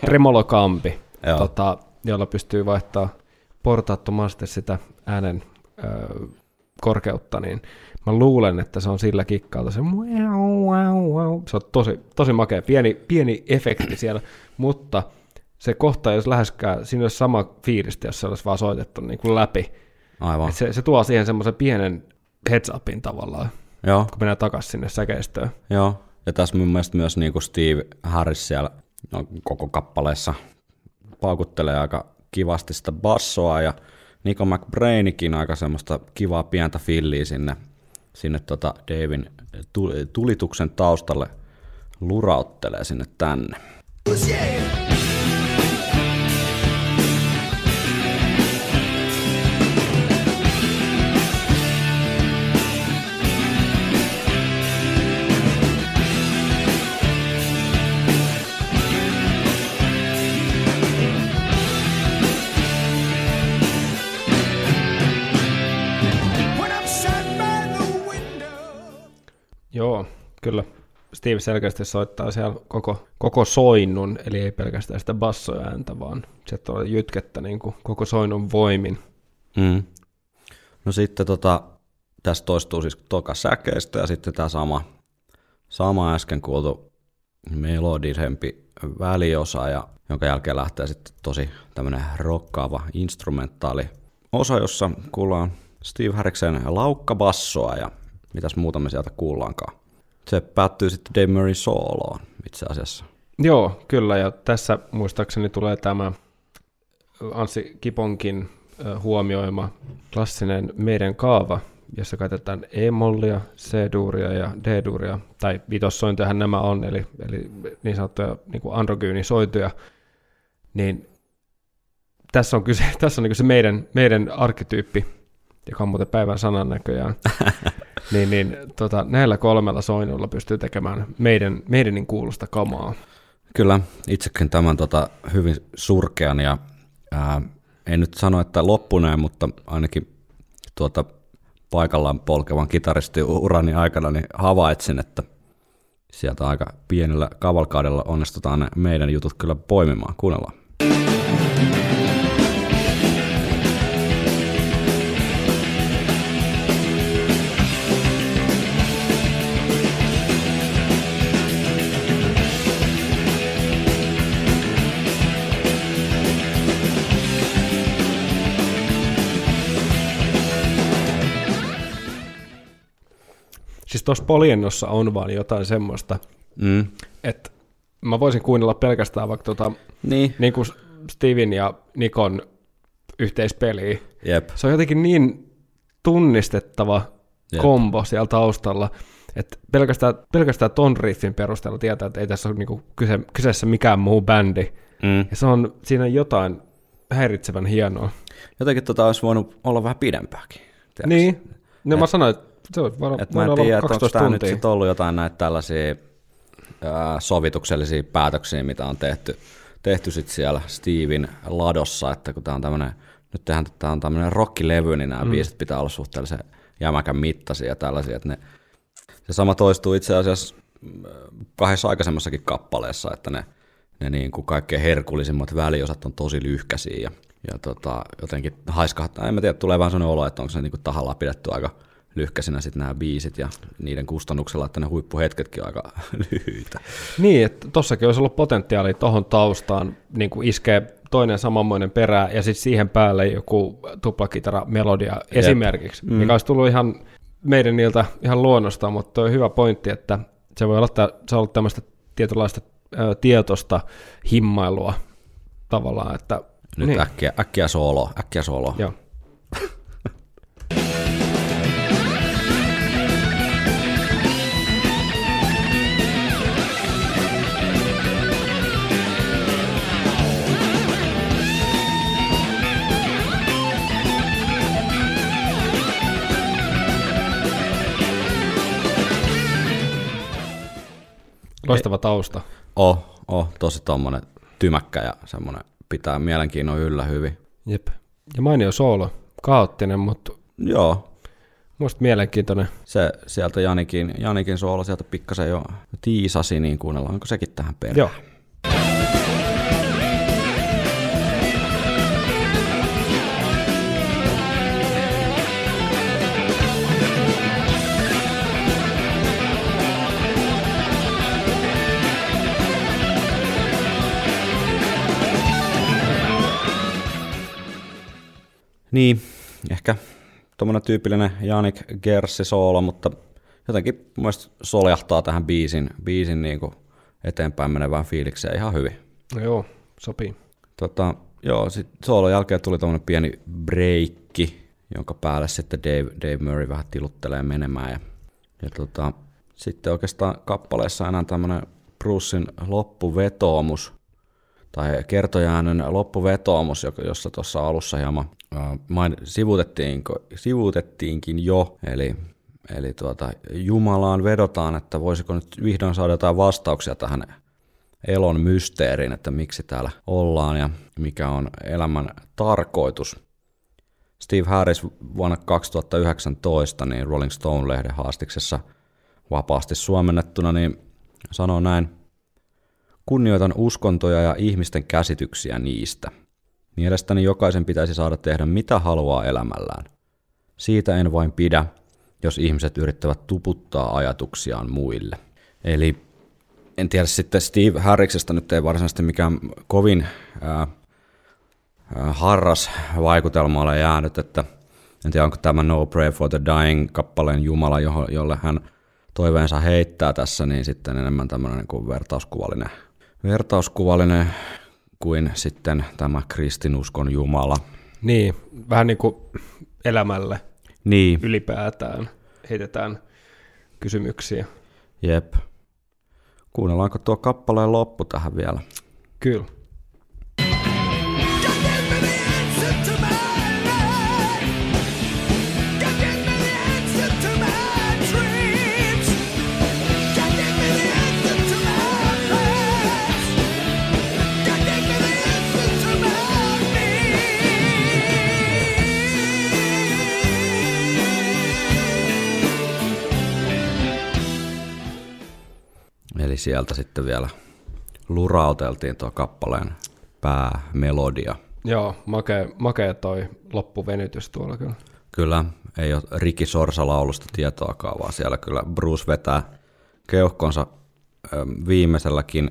tremolo-kampi, tota, jolla pystyy vaihtaa portaattomasti sitä äänen ö, korkeutta, niin mä luulen, että se on sillä kikkaalta se. Se on tosi, tosi makea, pieni, pieni efekti siellä, mutta se kohta, jos läheskään, siinä olisi sama fiilistä, jos se olisi vaan soitettu niin kuin läpi. Aivan. Et se, se tuo siihen semmoisen pienen heads upin tavallaan, Joo, kun mennään takaisin sinne säkeistöön. joo. Ja tässä mun mielestä myös niinku Steve Harris siellä no, koko kappaleessa paukuttelee aika kivasti sitä bassoa ja Nico McBrainikin aika semmoista kivaa pientä filliä sinne, sinne tota Davin tu- tulituksen taustalle lurauttelee sinne tänne. Yeah. Kyllä. Steve selkeästi soittaa siellä koko, koko soinnun, eli ei pelkästään sitä bassoääntä, vaan se tuo jytkettä niin kuin koko soinnun voimin. Mm. No sitten tota, tässä toistuu siis toka säkeistä ja sitten tämä sama, sama äsken kuultu melodisempi väliosa, ja, jonka jälkeen lähtee sitten tosi tämmöinen rokkaava instrumentaali osa, jossa kuullaan Steve Harriksen laukkabassoa ja mitäs muuta me sieltä kuullaankaan. Se päättyy sitten Dave Murray sooloon itse asiassa. Joo, kyllä, ja tässä muistaakseni tulee tämä Anssi Kiponkin huomioima klassinen meidän kaava, jossa käytetään E-mollia, C-duuria ja D-duuria, tai vitossointojahan nämä on, eli, eli niin sanottuja niin kuin androgyynisointuja, niin tässä on, kyse, tässä on niin se meidän, meidän arkkityyppi, joka on muuten päivän sanan näköjään, niin, niin tota, näillä kolmella soinnulla pystyy tekemään meidän, meidänin kuulosta kamaa. Kyllä, itsekin tämän tota, hyvin surkean ja ää, en nyt sano, että loppuneen, mutta ainakin tuota, paikallaan polkevan kitaristiurani aikana niin havaitsin, että sieltä aika pienellä kavalkaudella onnistutaan ne meidän jutut kyllä poimimaan. Kuunnellaan. Siis tuossa Poliennossa on vaan jotain semmoista, Mm. että mä voisin kuunnella pelkästään vaikka tota, Niin, niin kuin Steven ja Nikon yhteispeliä. jep. Se on jotenkin niin tunnistettava Jep. kombo siellä taustalla, että pelkästään, pelkästään ton riffin perusteella tietää, että ei tässä ole niinku kyse, kyseessä mikään muu bändi. Mm. Ja se on, siinä on jotain häiritsevän hienoa. Jotenkin tota olisi voinut olla vähän pidempääkin. tiedätkö? Niin, no mä sanoin, että se on varmaan Et mä en tiedä, että onko 12 tämä nyt sit ollut jotain näitä tällaisia ää, sovituksellisia päätöksiä, mitä on tehty, tehty sit siellä Steven ladossa, että kun tämä on tämmöinen, nyt tehdään, tämä on tämmöinen rockilevy, niin nämä mm. biisit pitää olla suhteellisen jämäkän mittaisia ja tällaisia, että ne, se sama toistuu itse asiassa kahdessa aikaisemmassakin kappaleessa, että ne, ne niin kuin kaikkein herkullisimmat väliosat on tosi lyhkäisiä ja, ja tota, jotenkin haiskahtaa, en mä tiedä, tulee vähän sellainen olo, että onko se niin kuin tahallaan pidetty aika lyhkäisinä sitten nämä biisit ja niiden kustannuksella, että ne huippuhetketkin on aika lyhyitä. Niin, että tossakin olisi ollut potentiaalia tuohon taustaan niin kuin iskee toinen samanmoinen perä ja sitten siihen päälle joku tuplakitara melodia esimerkiksi, mm. mikä olisi tullut ihan meidän niiltä ihan luonnosta, mutta on hyvä pointti, että se voi olla, tä- se on ollut tämmöistä tietynlaista ö, tietoista himmailua tavallaan, että Nyt niin, äkkiä, äkkiä solo, äkkiä solo. joo. Loistava tausta. Oh, oh, tosi tommonen tymäkkä ja semmonen pitää mielenkiinnon yllä hyvin. Jep. Ja mainio soolo. Kaoottinen, mutta Joo, musta mielenkiintoinen. se sieltä Janikin, Janikin soolo sieltä pikkasen jo tiisasi, niin kuunnellaanko sekin tähän perään? Joo. Niin, ehkä tuommoinen tyypillinen Janik Gerssi soolo, mutta jotenkin mun soljahtaa tähän biisin, biisin niin kuin eteenpäin menevään fiilikseen ihan hyvin. No joo, sopii. Tota, joo, sit soolon jälkeen tuli tuommoinen pieni breikki, jonka päälle sitten Dave, Dave Murray vähän tiluttelee menemään. Ja, ja tota, sitten oikeastaan kappaleessa enää tämmöinen Brucein loppuvetoomus, tai kertojäännön loppuvetoomus, jossa tuossa alussa hieman main, sivutettiin, sivutettiinkin jo, eli, eli tuota, Jumalaan vedotaan, että voisiko nyt vihdoin saada jotain vastauksia tähän elon mysteeriin, että miksi täällä ollaan ja mikä on elämän tarkoitus. Steve Harris vuonna 2019 niin Rolling Stone-lehden haastiksessa vapaasti suomennettuna niin sanoo näin, Kunnioitan uskontoja ja ihmisten käsityksiä niistä. Mielestäni jokaisen pitäisi saada tehdä mitä haluaa elämällään. Siitä en vain pidä, jos ihmiset yrittävät tuputtaa ajatuksiaan muille. Eli en tiedä sitten Steve Harriksesta nyt ei varsinaisesti mikään kovin ää, harras vaikutelma ole jäänyt, että en tiedä onko tämä No Pray for the Dying kappaleen Jumala, jolle hän toiveensa heittää tässä, niin sitten enemmän tämmöinen niin kuin vertauskuvallinen, vertauskuvallinen kuin sitten tämä kristinuskon Jumala. Niin, vähän niin kuin elämälle Niin, ylipäätään heitetään kysymyksiä. jep. Kuunnellaanko tuo kappaleen loppu tähän vielä? Kyllä. Eli sieltä sitten vielä lurauteltiin tuo kappaleen päämelodia. Joo, makea, makea toi loppuvenytys tuolla kyllä. Kyllä, ei ole Riki Sorsa-laulusta tietoakaan, vaan siellä kyllä Bruce vetää keuhkonsa viimeiselläkin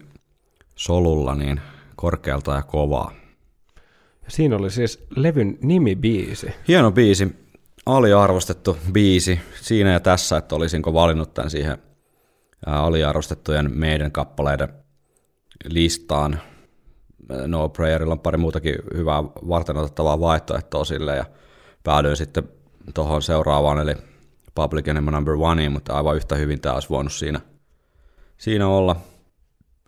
solulla niin korkealta ja kovaa. Ja siinä oli siis levyn nimibiisi. Hieno biisi, aliarvostettu biisi siinä ja tässä, että olisinko valinnut tämän siihen aliarvostettujen meidän kappaleiden listaan. No Prayerilla on pari muutakin hyvää varten otettavaa vaihtoehtoa sille ja päädyin sitten tuohon seuraavaan eli Public Enemy Number Oneiin, mutta aivan yhtä hyvin tämä olisi voinut siinä, siinä olla.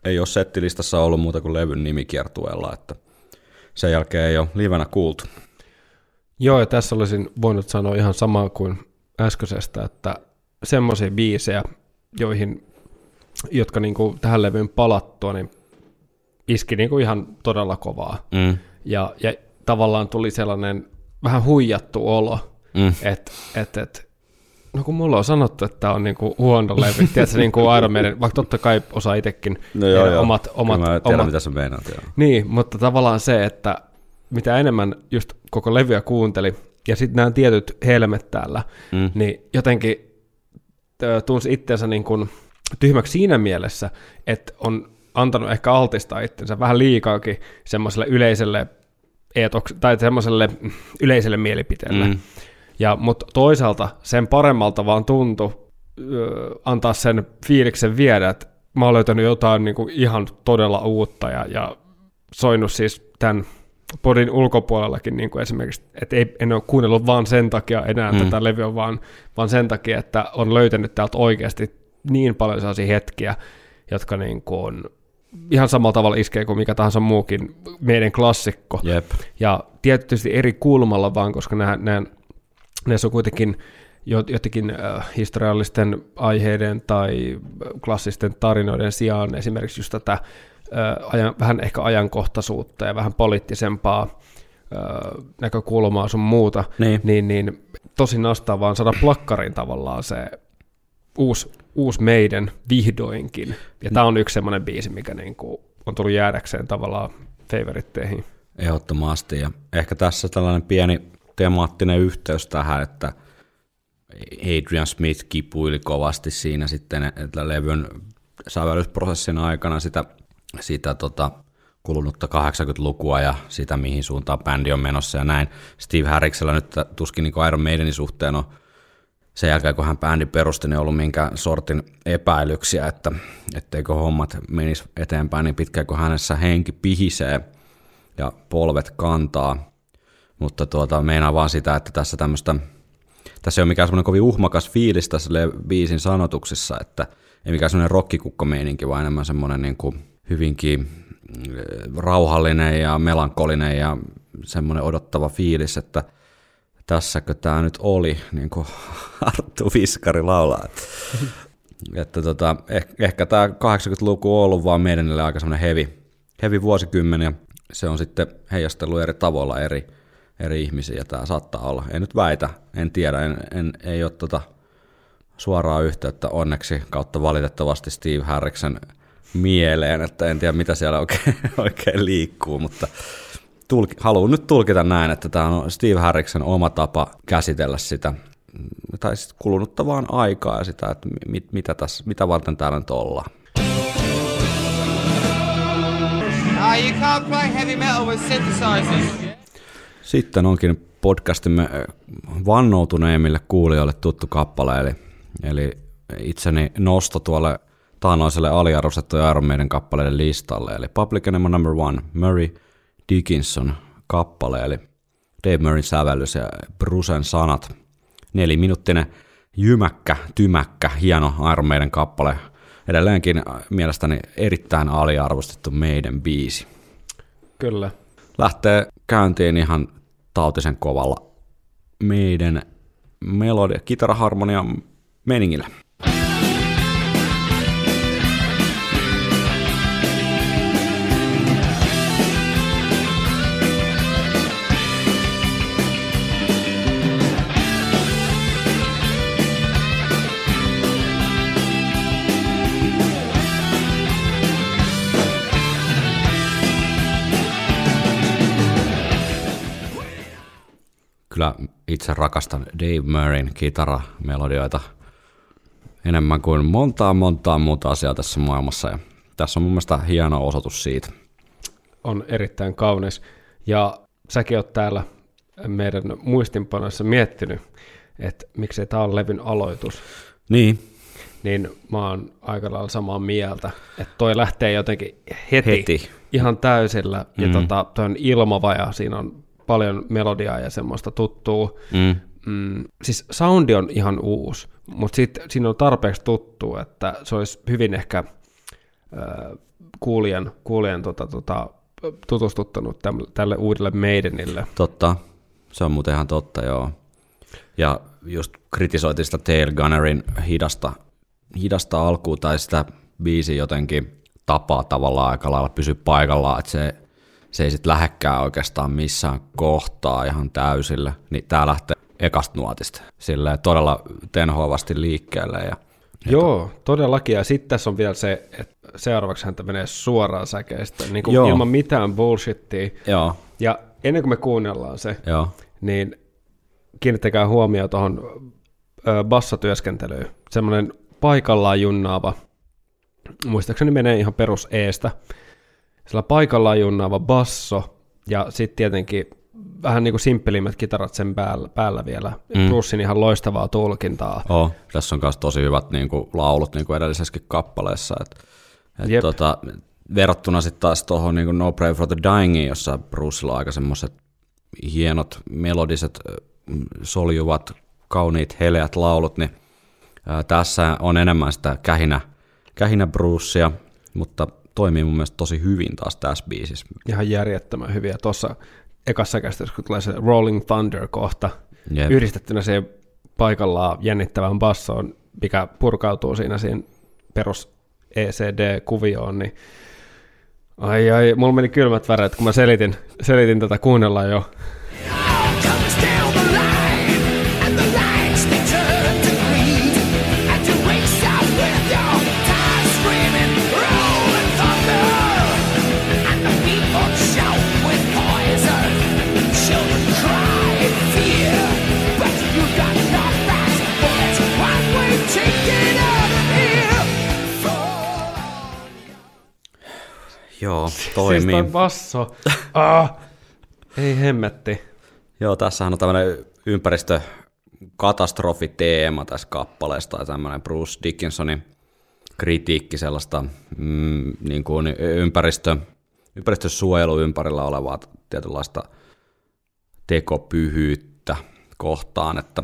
Ei ole settilistassa ollut muuta kuin levyn nimikiertueella, että sen jälkeen ei ole livenä kuultu. Joo, ja tässä olisin voinut sanoa ihan samaa kuin äskeisestä, että semmoisia biisejä, joihin, jotka niinku tähän levyyn palattua, niin iski niinku ihan todella kovaa. Mm. Ja, ja tavallaan tuli sellainen vähän huijattu olo, Mm. että et, et, no kun mulla on sanottu, että tämä on niinku huono levy, tiedätkö, niin kuin Iron Maiden, vaikka totta kai osaa itsekin No joo, joo. omat, omat, Kyllä mä tiedän, omat mitä sä meinaat. Joo. niin, mutta tavallaan se, että mitä enemmän just koko levyä kuunteli, ja sitten nämä tietyt helmet täällä, Mm. niin jotenkin tunsi itsensä niin kuin tyhmäksi siinä mielessä, että on antanut ehkä altistaa itsensä vähän liikaakin semmoiselle yleiselle eetoks, tai semmoiselle yleiselle mielipiteelle. Mm. Ja, mutta toisaalta sen paremmalta vaan tuntui ö, antaa sen fiiliksen viedä, että mä oon löytänyt jotain niin kuin ihan todella uutta ja, ja soinut siis tämän podin ulkopuolellakin niin kuin esimerkiksi, että ei, en ole kuunnellut vaan sen takia enää mm. tätä levyä, vaan, vaan sen takia, että on löytänyt täältä oikeasti niin paljon sellaisia hetkiä, jotka niin kuin ihan samalla tavalla iskee kuin mikä tahansa muukin meidän klassikko. Jep. Ja tietysti eri kulmalla vaan, koska nämä, nämä, näissä on kuitenkin jo- jotenkin äh, historiallisten aiheiden tai klassisten tarinoiden sijaan esimerkiksi just tätä ajan, vähän ehkä ajankohtaisuutta ja vähän poliittisempaa näkökulmaa sun muuta, Niin. niin, niin tosi nastaa vaan saada plakkarin tavallaan se uusi, uusi meidän vihdoinkin. Ja tämä on yksi semmoinen biisi, mikä niinku on tullut jäädäkseen tavallaan favoritteihin. Ehdottomasti. Ja ehkä tässä tällainen pieni temaattinen yhteys tähän, että Adrian Smith kipuili kovasti siinä sitten, että levyn sävellysprosessin aikana sitä, sitä tota, kulunutta 80-lukua ja sitä, mihin suuntaan bändi on menossa ja näin. Steve Harriksella nyt tuskin niin Iron Maidenin suhteen on sen jälkeen, kun hän bändi perusti, niin ollut minkään sortin epäilyksiä, että etteikö hommat menisi eteenpäin niin pitkään, kun hänessä henki pihisee ja polvet kantaa. Mutta tuota, meinaa vaan sitä, että tässä tämmöistä, tässä ei ole mikään semmoinen kovin uhmakas fiilis tässä biisin sanotuksissa, että ei mikään semmoinen rokkikukkomeininki, vaan enemmän semmoinen niin kuin hyvinkin mm, rauhallinen ja melankolinen ja semmoinen odottava fiilis, että tässäkö tämä nyt oli, niin kuin Arttu Viskari laulaa. että tota, eh, ehkä tämä 80-luku on ollut vaan meidänille aika semmoinen heavy, heavy vuosikymmen ja se on sitten heijastellut eri tavoilla eri, eri ihmisiä ja tämä saattaa olla. En nyt väitä, en tiedä, en, en, ei ole tota suoraa yhteyttä onneksi kautta valitettavasti Steve Harriksen mieleen, että en tiedä mitä siellä oikein, oikein liikkuu, mutta tulki, haluan nyt tulkita näin, että tämä on Steve Harriksen oma tapa käsitellä sitä, tai sitten kulunutta vaan aikaa ja sitä, että mit, mitä, tässä, mitä varten täällä nyt ollaan. Ah. Sitten onkin podcastimme äh, vannoutuneimmille kuulijoille tuttu kappale, eli, eli itseni nosto tuolle taanoiselle aliarvostettujen Iron Maiden kappaleiden listalle, eli Public Enemy Number One, Murray Dickinson kappale, eli Dave Murrayn sävellys ja Brucen sanat. Neliminuuttinen jymäkkä, tymäkkä, hieno Iron Maiden kappale. Edelleenkin mielestäni erittäin aliarvostettu meidän biisi. Kyllä. Lähtee käyntiin ihan tautisen kovalla meidän melodia, kitaraharmonia meningillä. Itse rakastan Dave Murrayn kitaramelodioita enemmän kuin montaa montaa muuta asiaa tässä maailmassa. Ja tässä on mun mielestä hieno osoitus siitä. on erittäin kaunis. Ja säkin oot täällä meidän muistinpanoissa miettinyt, että miksei tämä on levyn aloitus. Niin, Niin mä oon aika lailla samaa mieltä, että toi lähtee jotenkin heti, Heti. ihan täysillä. Ja Mm. tota, toi on ilmava ja siinä on paljon melodiaa ja semmoista tuttua. mm, Mm, siis soundi on ihan uusi, mutta sit siinä on tarpeeksi tuttu, että se olisi hyvin ehkä äh, kuulijan, kuulijan tota, tota, tutustuttanut täm, tälle uudelle Maidenille. totta. Se on muuten ihan totta, joo. Ja just kritisoitiin sitä Tail Gunnerin hidasta, hidasta alkua tai sitä biisi jotenkin tapaa tavallaan aika lailla pysy paikallaan, että se, se ei sitten lähekkää oikeastaan missään kohtaa ihan täysillä. Niin tää lähtee ekasta nuotista silleen todella tenhoavasti liikkeelle ja Joo, todellakin. Ja sitten tässä on vielä se, että seuraavaksi häntä menee suoraan säkeistä, niin kuin Joo. ilman mitään bullshittia. joo, Ja ennen kuin me kuunnellaan se, joo, niin kiinnittäkää huomioon tuohon bassotyöskentelyyn. Semmoinen paikallaan junnaava, muistaakseni menee ihan perus eestä, sillä paikallaan junnaava basso ja sitten tietenkin vähän niin kuin simppelimmät kitarat sen päällä, päällä vielä. Mm. Brucein ihan loistavaa tulkintaa. Oh, tässä on myös tosi hyvät niin kuin, laulut niin kuin edellisessäkin kappaleessa. Et, et, Jep. tota, verrattuna sitten taas tuohon niin No Pray for the Dyingiin, jossa Brucella on aika semmoiset hienot melodiset mm, soljuvat, kauniit, heleät laulut, niin ää, tässä on enemmän sitä kähinä, kähinä Brucea, mutta toimii mun mielestä tosi hyvin taas tässä biisissä. Ihan järjettömän hyviä. Tuossa ekassa käsityksessä, kun tulee se Rolling Thunder-kohta, Jep. yhdistettynä siihen paikallaan jännittävään bassoon, mikä purkautuu siinä siinä perus ECD-kuvioon, niin ai ai, mulla meni kylmät väreet, kun mä selitin, selitin tätä kuunnella jo. Joo, Siis toimii. toi basso. Ah, ei hemmetti. Joo, tässähän on tämmöinen ympäristökatastrofiteema tässä kappaleessa, tai tämmöinen Bruce Dickinsonin kritiikki sellaista mm, niin kuin ympäristö, ympäristösuojelu ympärillä olevaa tietynlaista tekopyhyyttä kohtaan, että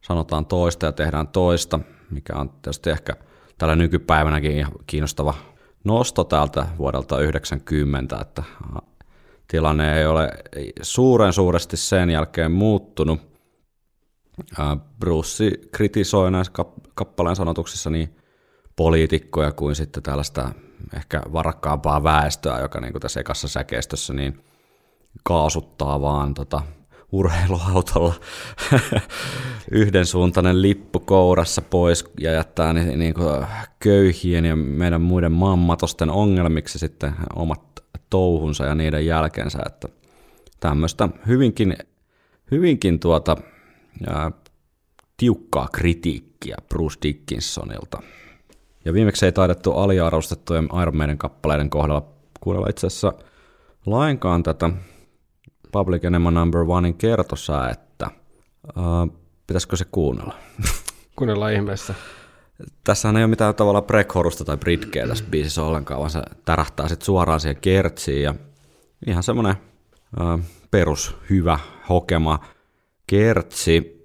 sanotaan toista ja tehdään toista, mikä on tietysti ehkä tällä nykypäivänäkin ihan kiinnostava nosto täältä vuodelta 90, että tilanne ei ole suuren suuresti sen jälkeen muuttunut. Bruce kritisoi näissä kap- kappaleen sanotuksissa niin poliitikkoja kuin sitten tällaista ehkä varakkaampaa väestöä, joka niin tässä ekassa säkeistössä niin kaasuttaa vaan tota, urheiluautolla yhdensuuntainen lippu kourassa pois ja jättää niin, niin kuin köyhien ja meidän muiden maanmatosten ongelmiksi sitten omat touhunsa ja niiden jälkeensä, että tämmöistä hyvinkin, hyvinkin tuota, ää, tiukkaa kritiikkiä Bruce Dickinsonilta. Ja viimeksi ei taidettu aliarvostettujen Iron Maiden kappaleiden kohdalla kuunnella itse asiassa lainkaan tätä Public Enema Number Onein kertosäättä. Uh, pitäisikö se kuunnella? Kuunnellaan ihmeessä. Tässähän ei ole mitään tavalla pre-chorusta tai bridgeä tässä biisissä ollenkaan, vaan se tärähtää sitten suoraan siihen kertsiin ja ihan semmoinen uh, perus hyvä hokema kertsi.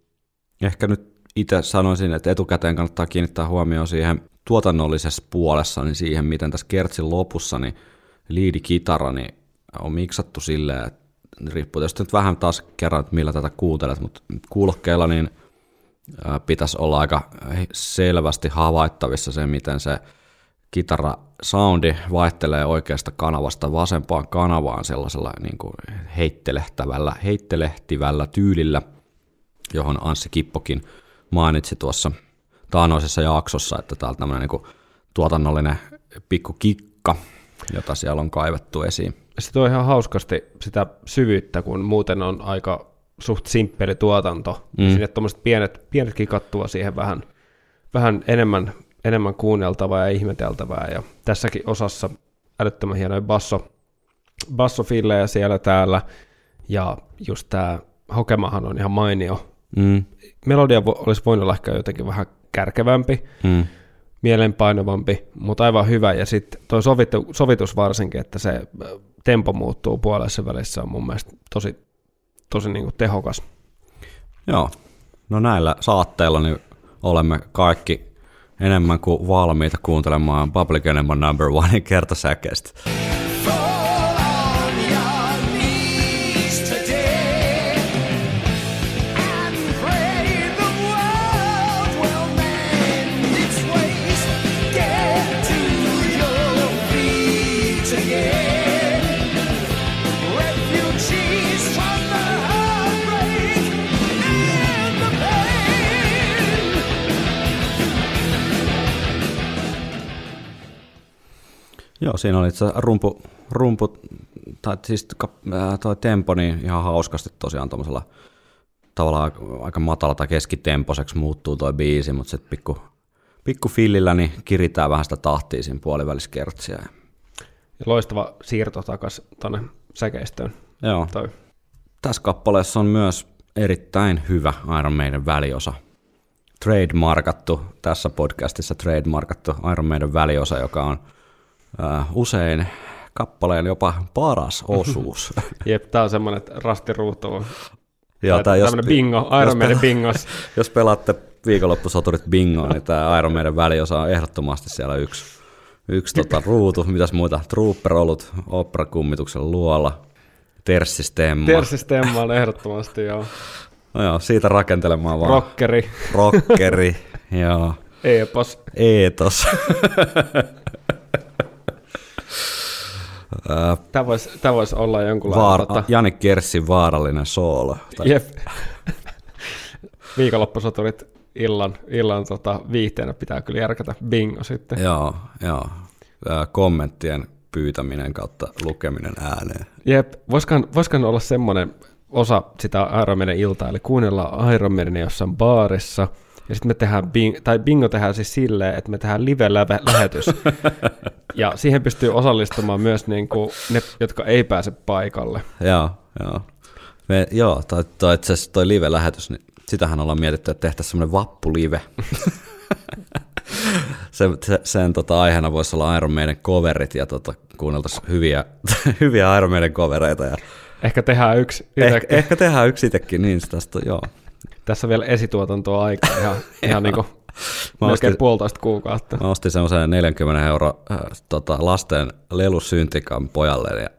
Ehkä nyt itse sanoisin, että etukäteen kannattaa kiinnittää huomioon siihen tuotannollisessa puolessa, niin siihen, miten tässä kertsin lopussa, niin liidikitara niin on miksattu silleen, että riippuu tietysti nyt vähän taas kerran, että millä tätä kuuntelet, mutta kuulokkeilla niin pitäisi olla aika selvästi havaittavissa se, miten se kitara soundi vaihtelee oikeasta kanavasta vasempaan kanavaan sellaisella niin kuin heittelehtävällä, heittelehtivällä tyylillä, johon Anssi Kippokin mainitsi tuossa taanoisessa jaksossa, että tää on tämmöinen niin tuotannollinen pikku kikka, jota siellä on kaivettu esiin. Se tuo ihan hauskasti sitä syvyyttä, kun muuten on aika suht simppeli tuotanto. Mm. Sinne tuommoiset pienet, pienet kikat tuo siihen vähän, vähän enemmän, enemmän kuunneltavaa ja ihmeteltävää. Ja tässäkin osassa älyttömän hienoja basso, bassofillejä siellä täällä. Ja just tämä hokemahan on ihan mainio. Mm, Melodia vo- olisi voinut olla ehkä jotenkin vähän kärkevämpi, mm, mielenpainavampi, mutta aivan hyvä. Ja sitten toi sovitu, sovitus varsinkin, että se tempo muuttuu puolessa välissä on mun mielestä tosi, tosi niin kuin tehokas. joo. No näillä saatteilla niin olemme kaikki enemmän kuin valmiita kuuntelemaan Public Enema Number Onein kertosäkeistä. Joo, siinä oli itse rumpu, rumpu tai siis ää, toi tempo niin ihan hauskasti tosiaan tuommoisella tavallaan aika matala tai keskitempoiseksi muuttuu toi biisi, mutta sitten pikku, pikku fillillä niin kiritään vähän sitä tahtia siinä puoliväliskertsiä. Ja loistava siirto takas tuonne säkeistöön. Joo, Toi. tässä kappaleessa on myös erittäin hyvä Iron Maiden väliosa. Trademarkattu, tässä podcastissa trademarkattu Iron Maiden väliosa, joka on äh, usein kappaleen jopa paras osuus. Jep, tää on semmonen, että rastiruutu on Joo, tai jos, bingo, Iron Maiden bingos. jos pelaatte viikonloppusoturit bingoa, niin tämä Iron Maiden väliosa on ehdottomasti siellä yksi, yksi tota, ruutu. Mitäs muita? Trooper-olut, operakummituksen luola, terssistemma. Tersistemma on ehdottomasti, joo. No joo, siitä rakentelemaan vaan. Rockeri, Rockeri, joo. epos. Eetos. Tää vois, tää vois olla jonkunlainen... Vaar, tota, Jani Kerssin vaarallinen soolo. Tai, jep. Viikonloppusoturit illan, illan tota, viihteenä pitää kyllä järkätä bingo sitten. Joo, joo. Ää, Kommenttien pyytäminen kautta lukeminen ääneen. Jep, voisikohan, voisikohan olla semmoinen osa sitä Iron Maiden iltaa, eli kuunnellaan Iron Maiden jossain baarissa, ja sitten me tehdään, bing, tai bingo tehdään siis silleen, että me tehdään live-lähetys, ja siihen pystyy osallistumaan myös niin kuin ne, jotka ei pääse paikalle. Joo, joo. Me, joo, toi, toi, itse asiassa toi live-lähetys, niin sitähän ollaan mietitty, että tehtäisiin semmoinen vappulive. se, se, sen tota, aiheena voisi olla Iron Maiden coverit ja tota, kuunneltaisiin hyviä, hyviä Iron Maiden covereita. Ja Ehkä tehdään yksi ehkä, itsekin. ehkä tehdään yksi itsekin, niin tästä, joo. Tässä on vielä esituotantoa aikaa ihan, ihan niin kuin Mä ostin- puolitoista kuukautta. Mä ostin semmoisen 40 euro äh, tota, lasten lelusyntikan pojalle ja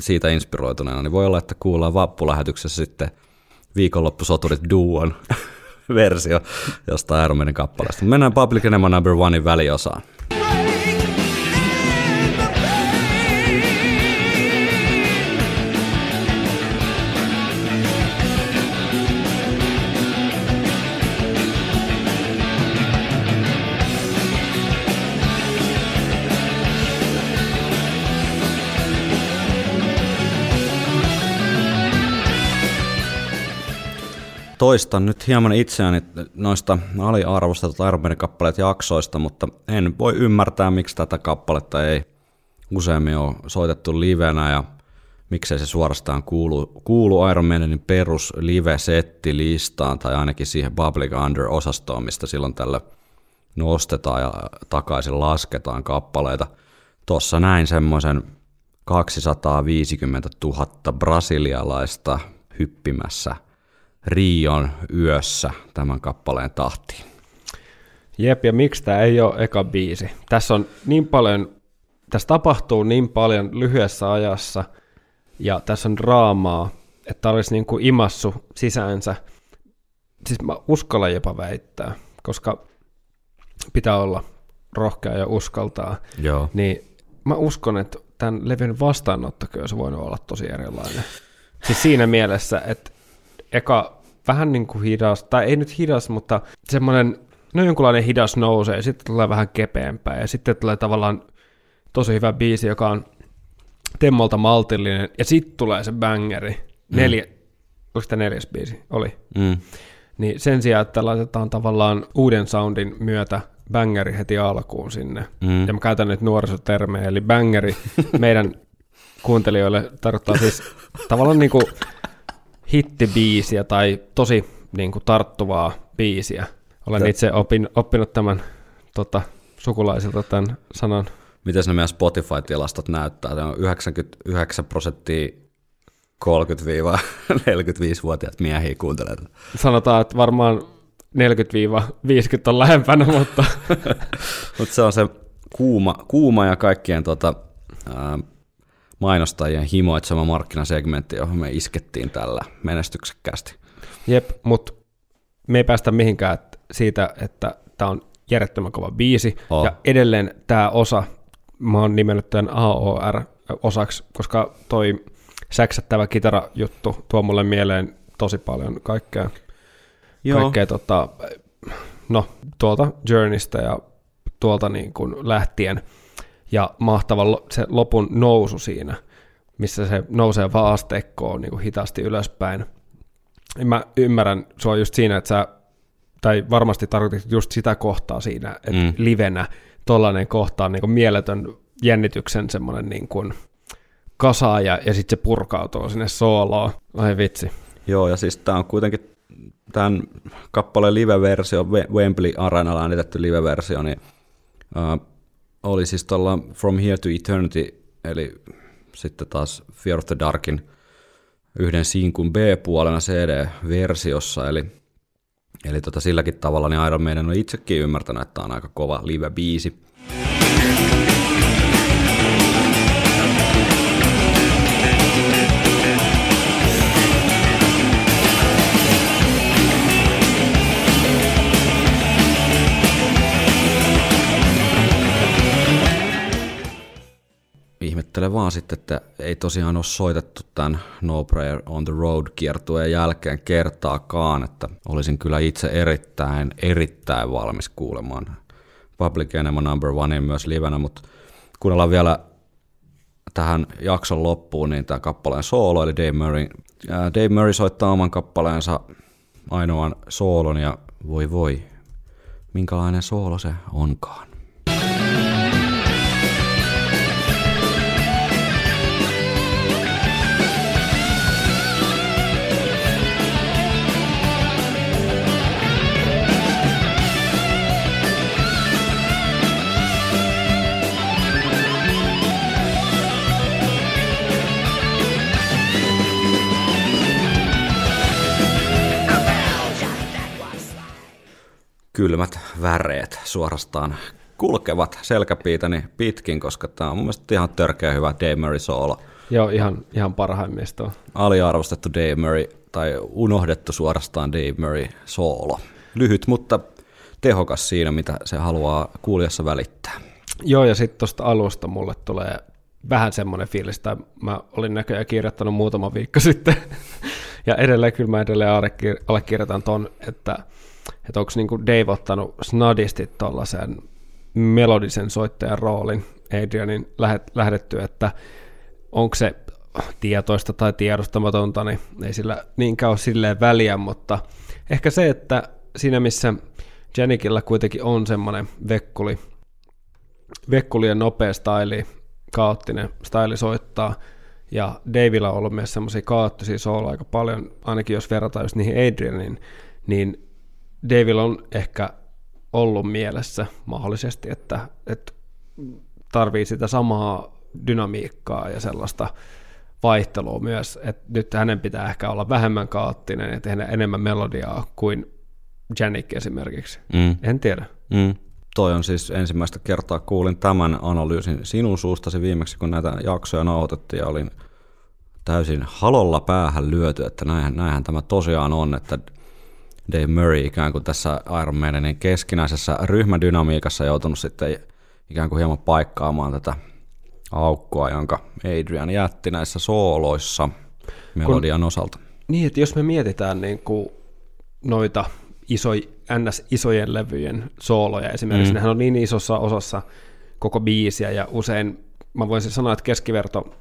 siitä inspiroituneena, niin voi olla, että kuullaan vappulähetyksessä sitten viikonloppusoturit duon versio jostain Iron Maiden kappaleesta. Mennään Public Enema Number Onein väliosaan. Toistan nyt hieman itseäni noista aliarvostetut Iron kappaleet jaksoista, mutta en voi ymmärtää, miksi tätä kappaletta ei useammin ole soitettu livenä ja miksei se suorastaan kuulu, kuulu Iron Maidenin perus live-settilistaan tai ainakin siihen Public Under-osastoon, mistä silloin tällä nostetaan ja takaisin lasketaan kappaleita. Tossa näin semmoisen 250 000 brasilialaista hyppimässä Rion yössä tämän kappaleen tahtiin. Jep, ja miksi tämä ei ole eka biisi? Tässä on niin paljon, tässä tapahtuu niin paljon lyhyessä ajassa, ja tässä on draamaa, että olisi niin kuin imassu sisäänsä. Siis mä uskallan jopa väittää, koska pitää olla rohkea ja uskaltaa. Joo. Niin mä uskon, että tämän levyn vastaanottokin olisi voinut olla tosi erilainen. Siis siinä mielessä, että eka vähän niin kuin hidas, tai ei nyt hidas, mutta semmoinen, no jonkunlainen hidas nousee, sitten tulee vähän kepeämpää, ja sitten tulee tavallaan tosi hyvä biisi, joka on Temmolta maltillinen, ja sitten tulee se bangeri, neljä, oliko tämä neljäs biisi? Oli. Mm. Niin sen sijaan, että laitetaan tavallaan uuden soundin myötä bangeri heti alkuun sinne. Mm. Ja mä käytän nyt nuorisotermejä, eli bangeri meidän kuuntelijoille tarkoittaa siis tavallaan niinku hittibiisiä tai tosi niinku tarttuvaa biisiä. Olen Tä- itse opin, oppinut tämän tota, sukulaisilta tämän sanan. Miten ne meidän Spotify-tilastot näyttää? Se on 99 prosenttia 30-45-vuotiaat miehiä kuuntelee. Sanotaan, että varmaan 40-50 on lähempänä, mutta Mutta se on se kuuma, kuuma ja kaikkien tota, ää, mainostajien himoitsema markkinasegmentti, johon me iskettiin tällä menestyksekkäästi. Jep, mutta me ei päästä mihinkään siitä, että tämä on järjettömän kova biisi. Oh. Ja edelleen tämä osa, mä oon nimennyt tämän AOR-osaksi, koska toi säksättävä kitarajuttu tuo mulle mieleen tosi paljon kaikkea, kaikkea tota, no, tuolta Journeystä ja tuolta niin kuin lähtien. Ja mahtava se lopun nousu siinä, missä se nousee vaan asteikkoon niin kuin hitaasti ylöspäin. Mä ymmärrän sua just siinä, että sä, tai varmasti tarkoitit just sitä kohtaa siinä, että Mm. livenä tollainen kohta on niin kuin mieletön jännityksen semmoinen niin kuin ja, ja sitten se purkautuu sinne sooloon. Ai vitsi. Joo, ja siis tämä on kuitenkin tämän kappaleen live-versio, We- Wembley Arenalla äänitetty live-versio, niin uh, oli siis tuolla From Here to Eternity, eli sitten taas Fear of the Darkin yhden sinkun B-puolena CD-versiossa, eli, eli tota silläkin tavalla niin Iron Maiden on itsekin ymmärtänyt, että tämä on aika kova live-biisi. Ihmettelen vaan sitten, että ei tosiaan ole soitettu tämän No Prayer on the Road kiertueen jälkeen kertaakaan, että olisin kyllä itse erittäin, erittäin valmis kuulemaan Public Enemy Number Onein myös livenä, mutta kuunnellaan vielä tähän jakson loppuun niin tämä kappaleen soolo, eli Dave Murray. Ää, Dave Murray soittaa oman kappaleensa ainoan soolon ja voi voi, minkälainen soolo se onkaan. Kylmät väreet suorastaan kulkevat selkäpiitäni pitkin, koska tämä on mun mielestä ihan törkeä hyvä Dave Murray soolo. Joo, ihan, ihan parhaimmista. Aliarvostettu Dave Murray, tai unohdettu suorastaan Dave Murray soolo. Lyhyt, mutta tehokas siinä, mitä se haluaa kuulijassa välittää. Joo, ja sitten tuosta alusta mulle tulee vähän semmoinen fiilis, että mä olin näköjään kirjoittanut muutama viikko sitten, ja edelleen kyllä mä edelleen allekir- allekirjoitan ton, että, että onko niinku Dave ottanut snadisti tuollaisen melodisen soittajan roolin Adrianin lähdetty, että onko se tietoista tai tiedostamatonta, niin ei sillä niinkään ole silleen väliä, mutta ehkä se, että siinä missä Janikilla kuitenkin on semmoinen vekkuli, vekkuli ja nopea staili, kaoottinen staili soittaa, ja Davilla on ollut myös semmoisia kaoottisia sooloja aika paljon, ainakin jos verrataan just niihin Adrianin, niin Davilla on ehkä ollut mielessä mahdollisesti, että, että tarvii sitä samaa dynamiikkaa ja sellaista vaihtelua myös, että nyt hänen pitää ehkä olla vähemmän kaoottinen ja tehdä enemmän melodiaa kuin Janik esimerkiksi. Mm. En tiedä. Mm. Toi on siis ensimmäistä kertaa kuulin tämän analyysin sinun suustasi viimeksi, kun näitä jaksoja nauhoitettiin ja olin täysin halolla päähän lyöty, että näinhän, näinhän tämä tosiaan on, että Dave Murray ikään kuin tässä Iron Maidenin keskinäisessä ryhmädynamiikassa joutunut sitten ikään kuin hieman paikkaamaan tätä aukkoa, jonka Adrian jätti näissä sooloissa melodian osalta. Niin, että jos me mietitään niin kuin noita iso, NS-isojen levyjen sooloja esimerkiksi, mm. nehän on niin isossa osassa koko biisiä ja usein mä voisin sanoa, että keskiverto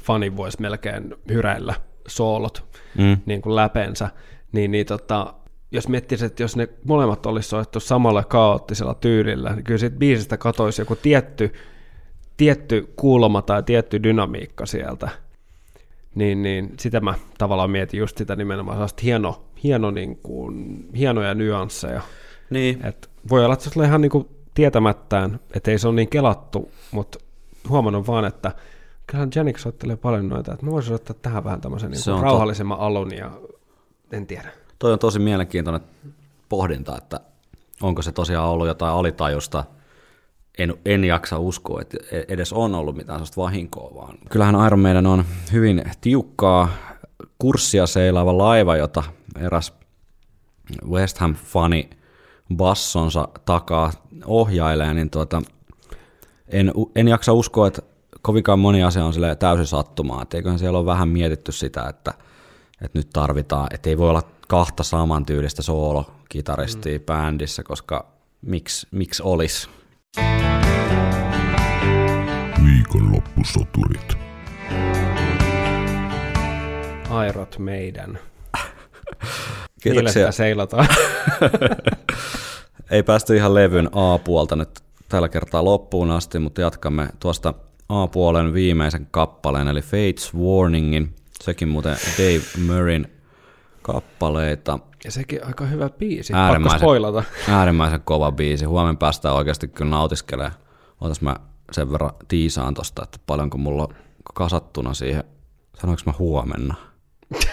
fani voisi melkein hyräillä soolot Mm. niin kuin läpensä, niin, niin tota, jos miettisi, että jos ne molemmat olisi soittu samalla kaoottisella tyylillä, niin kyllä siitä biisistä katoisi joku tietty, tietty kulma tai tietty dynamiikka sieltä. Niin, niin sitä mä tavallaan mietin just sitä nimenomaan sellaista hieno, hieno niin kuin, hienoja nyansseja. Niin, Et voi olla, että se tulee ihan niin kuin tietämättään, että ei se ole niin kelattu, mutta huomannut vaan, että kyllähän Janik soittelee paljon noita, että mä voisin ottaa tähän vähän tämmöisen niin on rauhallisemman alun ja en tiedä. toi on tosi mielenkiintoinen pohdinta, että onko se tosiaan ollut jotain alitajusta. En, en jaksa uskoa, että edes on ollut mitään sellaista vahinkoa, vaan kyllähän Iron Maiden on hyvin tiukkaa kurssia seilaava laiva, jota eräs West Ham-fani bassonsa takaa ohjailee, niin tuota, en, en jaksa uskoa, että kovinkaan moni asia on täysin sattumaa. Eiköhän siellä ole vähän mietitty sitä, että, että nyt tarvitaan, että ei voi olla kahta samantyylistä soolokitaristia mm. bändissä, koska miksi, miksi olisi? Viikonloppusoturit. Airot meidän. Kiitoksia. seilataan. Ei päästy ihan levyn A-puolta nyt tällä kertaa loppuun asti, mutta jatkamme tuosta A-puolen viimeisen kappaleen, eli Fates Warningin. Sekin muuten Dave Murrayn kappaleita. Ja sekin aika hyvä biisi. Äärimmäisen- Pakko. Äärimmäisen kova biisi. Huomenna päästään oikeasti kyllä nautiskelemaan. Otas mä sen verran tiisaan tosta, että paljonko mulla on kasattuna siihen. Sanoinko mä huomenna?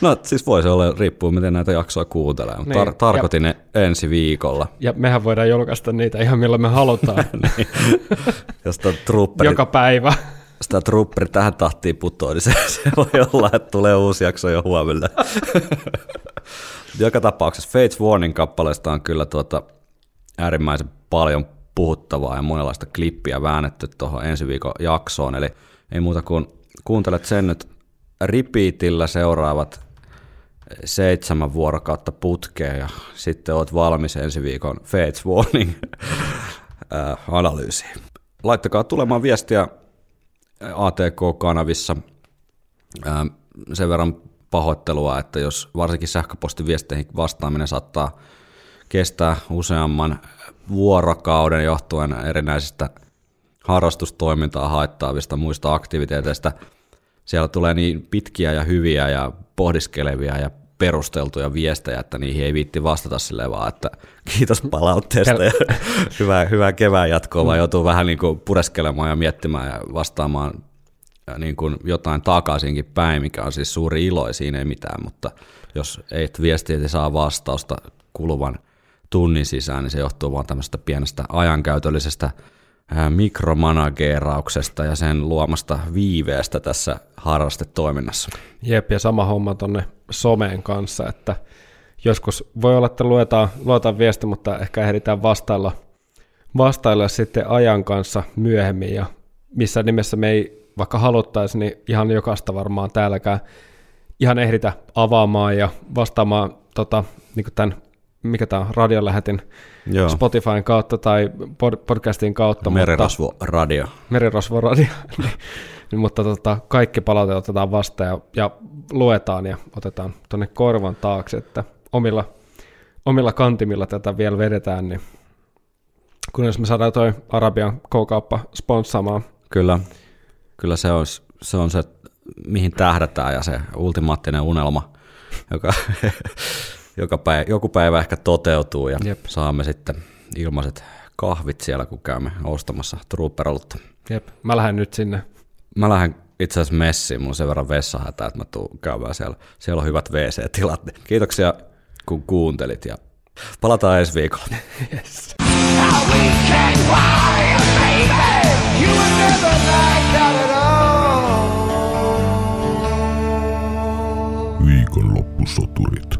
no siis voi se olla, riippuu miten näitä jaksoa kuuntelee. Mutta Niin, tar- tarkoitin ne ensi viikolla. Ja mehän voidaan julkaista niitä ihan milloin me halutaan. Ja sitä trupperi, Joka päivä. Sitä trupperi tähän tahtiin putoaa, niin se, se voi olla, että tulee uusi jakso jo huomenna. Joka tapauksessa Fates Warning kappaleesta on kyllä tuota äärimmäisen paljon puhuttavaa ja monenlaista klippiä väännetty tuohon ensi viikon jaksoon, eli ei muuta kuin kuuntelet sen nyt repeatillä seuraavat seitsemän vuorokautta putkeen ja sitten oot valmis ensi viikon Fates Warning analyysiin. Laittakaa tulemaan viestiä ATK-kanavissa sen verran pahoittelua, että jos varsinkin sähköpostiviesteihin vastaaminen saattaa kestää useamman vuorokauden johtuen erinäisistä harrastustoimintaa haittaavista muista aktiviteeteista, siellä tulee niin pitkiä ja hyviä ja pohdiskelevia ja perusteltuja viestejä, että niihin ei viitti vastata silleen vaan, että kiitos palautteesta ja hyvää, hyvää kevään jatkoa, vaan joutuu vähän niin kuin pureskelemaan ja miettimään ja vastaamaan ja niin kuin jotain takaisinkin päin, mikä on siis suuri ilo, siinä ei mitään, mutta jos ei viestiä ja saa vastausta kuluvan tunnin sisään, niin se johtuu vaan tämmöisestä pienestä ajankäytöllisestä mikromanageerauksesta ja sen luomasta viiveestä tässä harrastetoiminnassa. Jep, ja sama homma tonne someen kanssa, että joskus voi olla, että luetaan, luetaan viesti, mutta ehkä ehditään vastailla, vastailla sitten ajan kanssa myöhemmin, ja missä nimessä me ei vaikka haluttaisi, niin ihan jokaista varmaan täälläkään ihan ehditä avaamaan ja vastaamaan tota, niin tämän, mikä tämä radiolähetin Joo. Spotifyn kautta tai pod- podcastin kautta. mutta- Merirosvo radio. merirosvoradio, niin, niin, mutta tota, kaikki palaute otetaan vastaan ja, ja luetaan ja otetaan tuonne korvan taakse, että omilla, omilla kantimilla tätä vielä vedetään, niin kunnes me saadaan toi Arabian K-kauppa sponssaamaan. Kyllä, kyllä se, on, se on se, mihin tähdätään ja se ultimaattinen unelma, joka, joka päivä, joku päivä ehkä toteutuu ja Jep. saamme sitten ilmaiset kahvit siellä, kun käymme ostamassa trooperolutta. Jep, mä lähden nyt sinne. Mä lähden itse asiassa messiin, mun sen verran vessahätä, että mä tuun käymään siellä. Siellä on hyvät WC-tilat. Kiitoksia, kun kuuntelit ja palataan ensi viikolla. Yes. Viikonloppusoturit.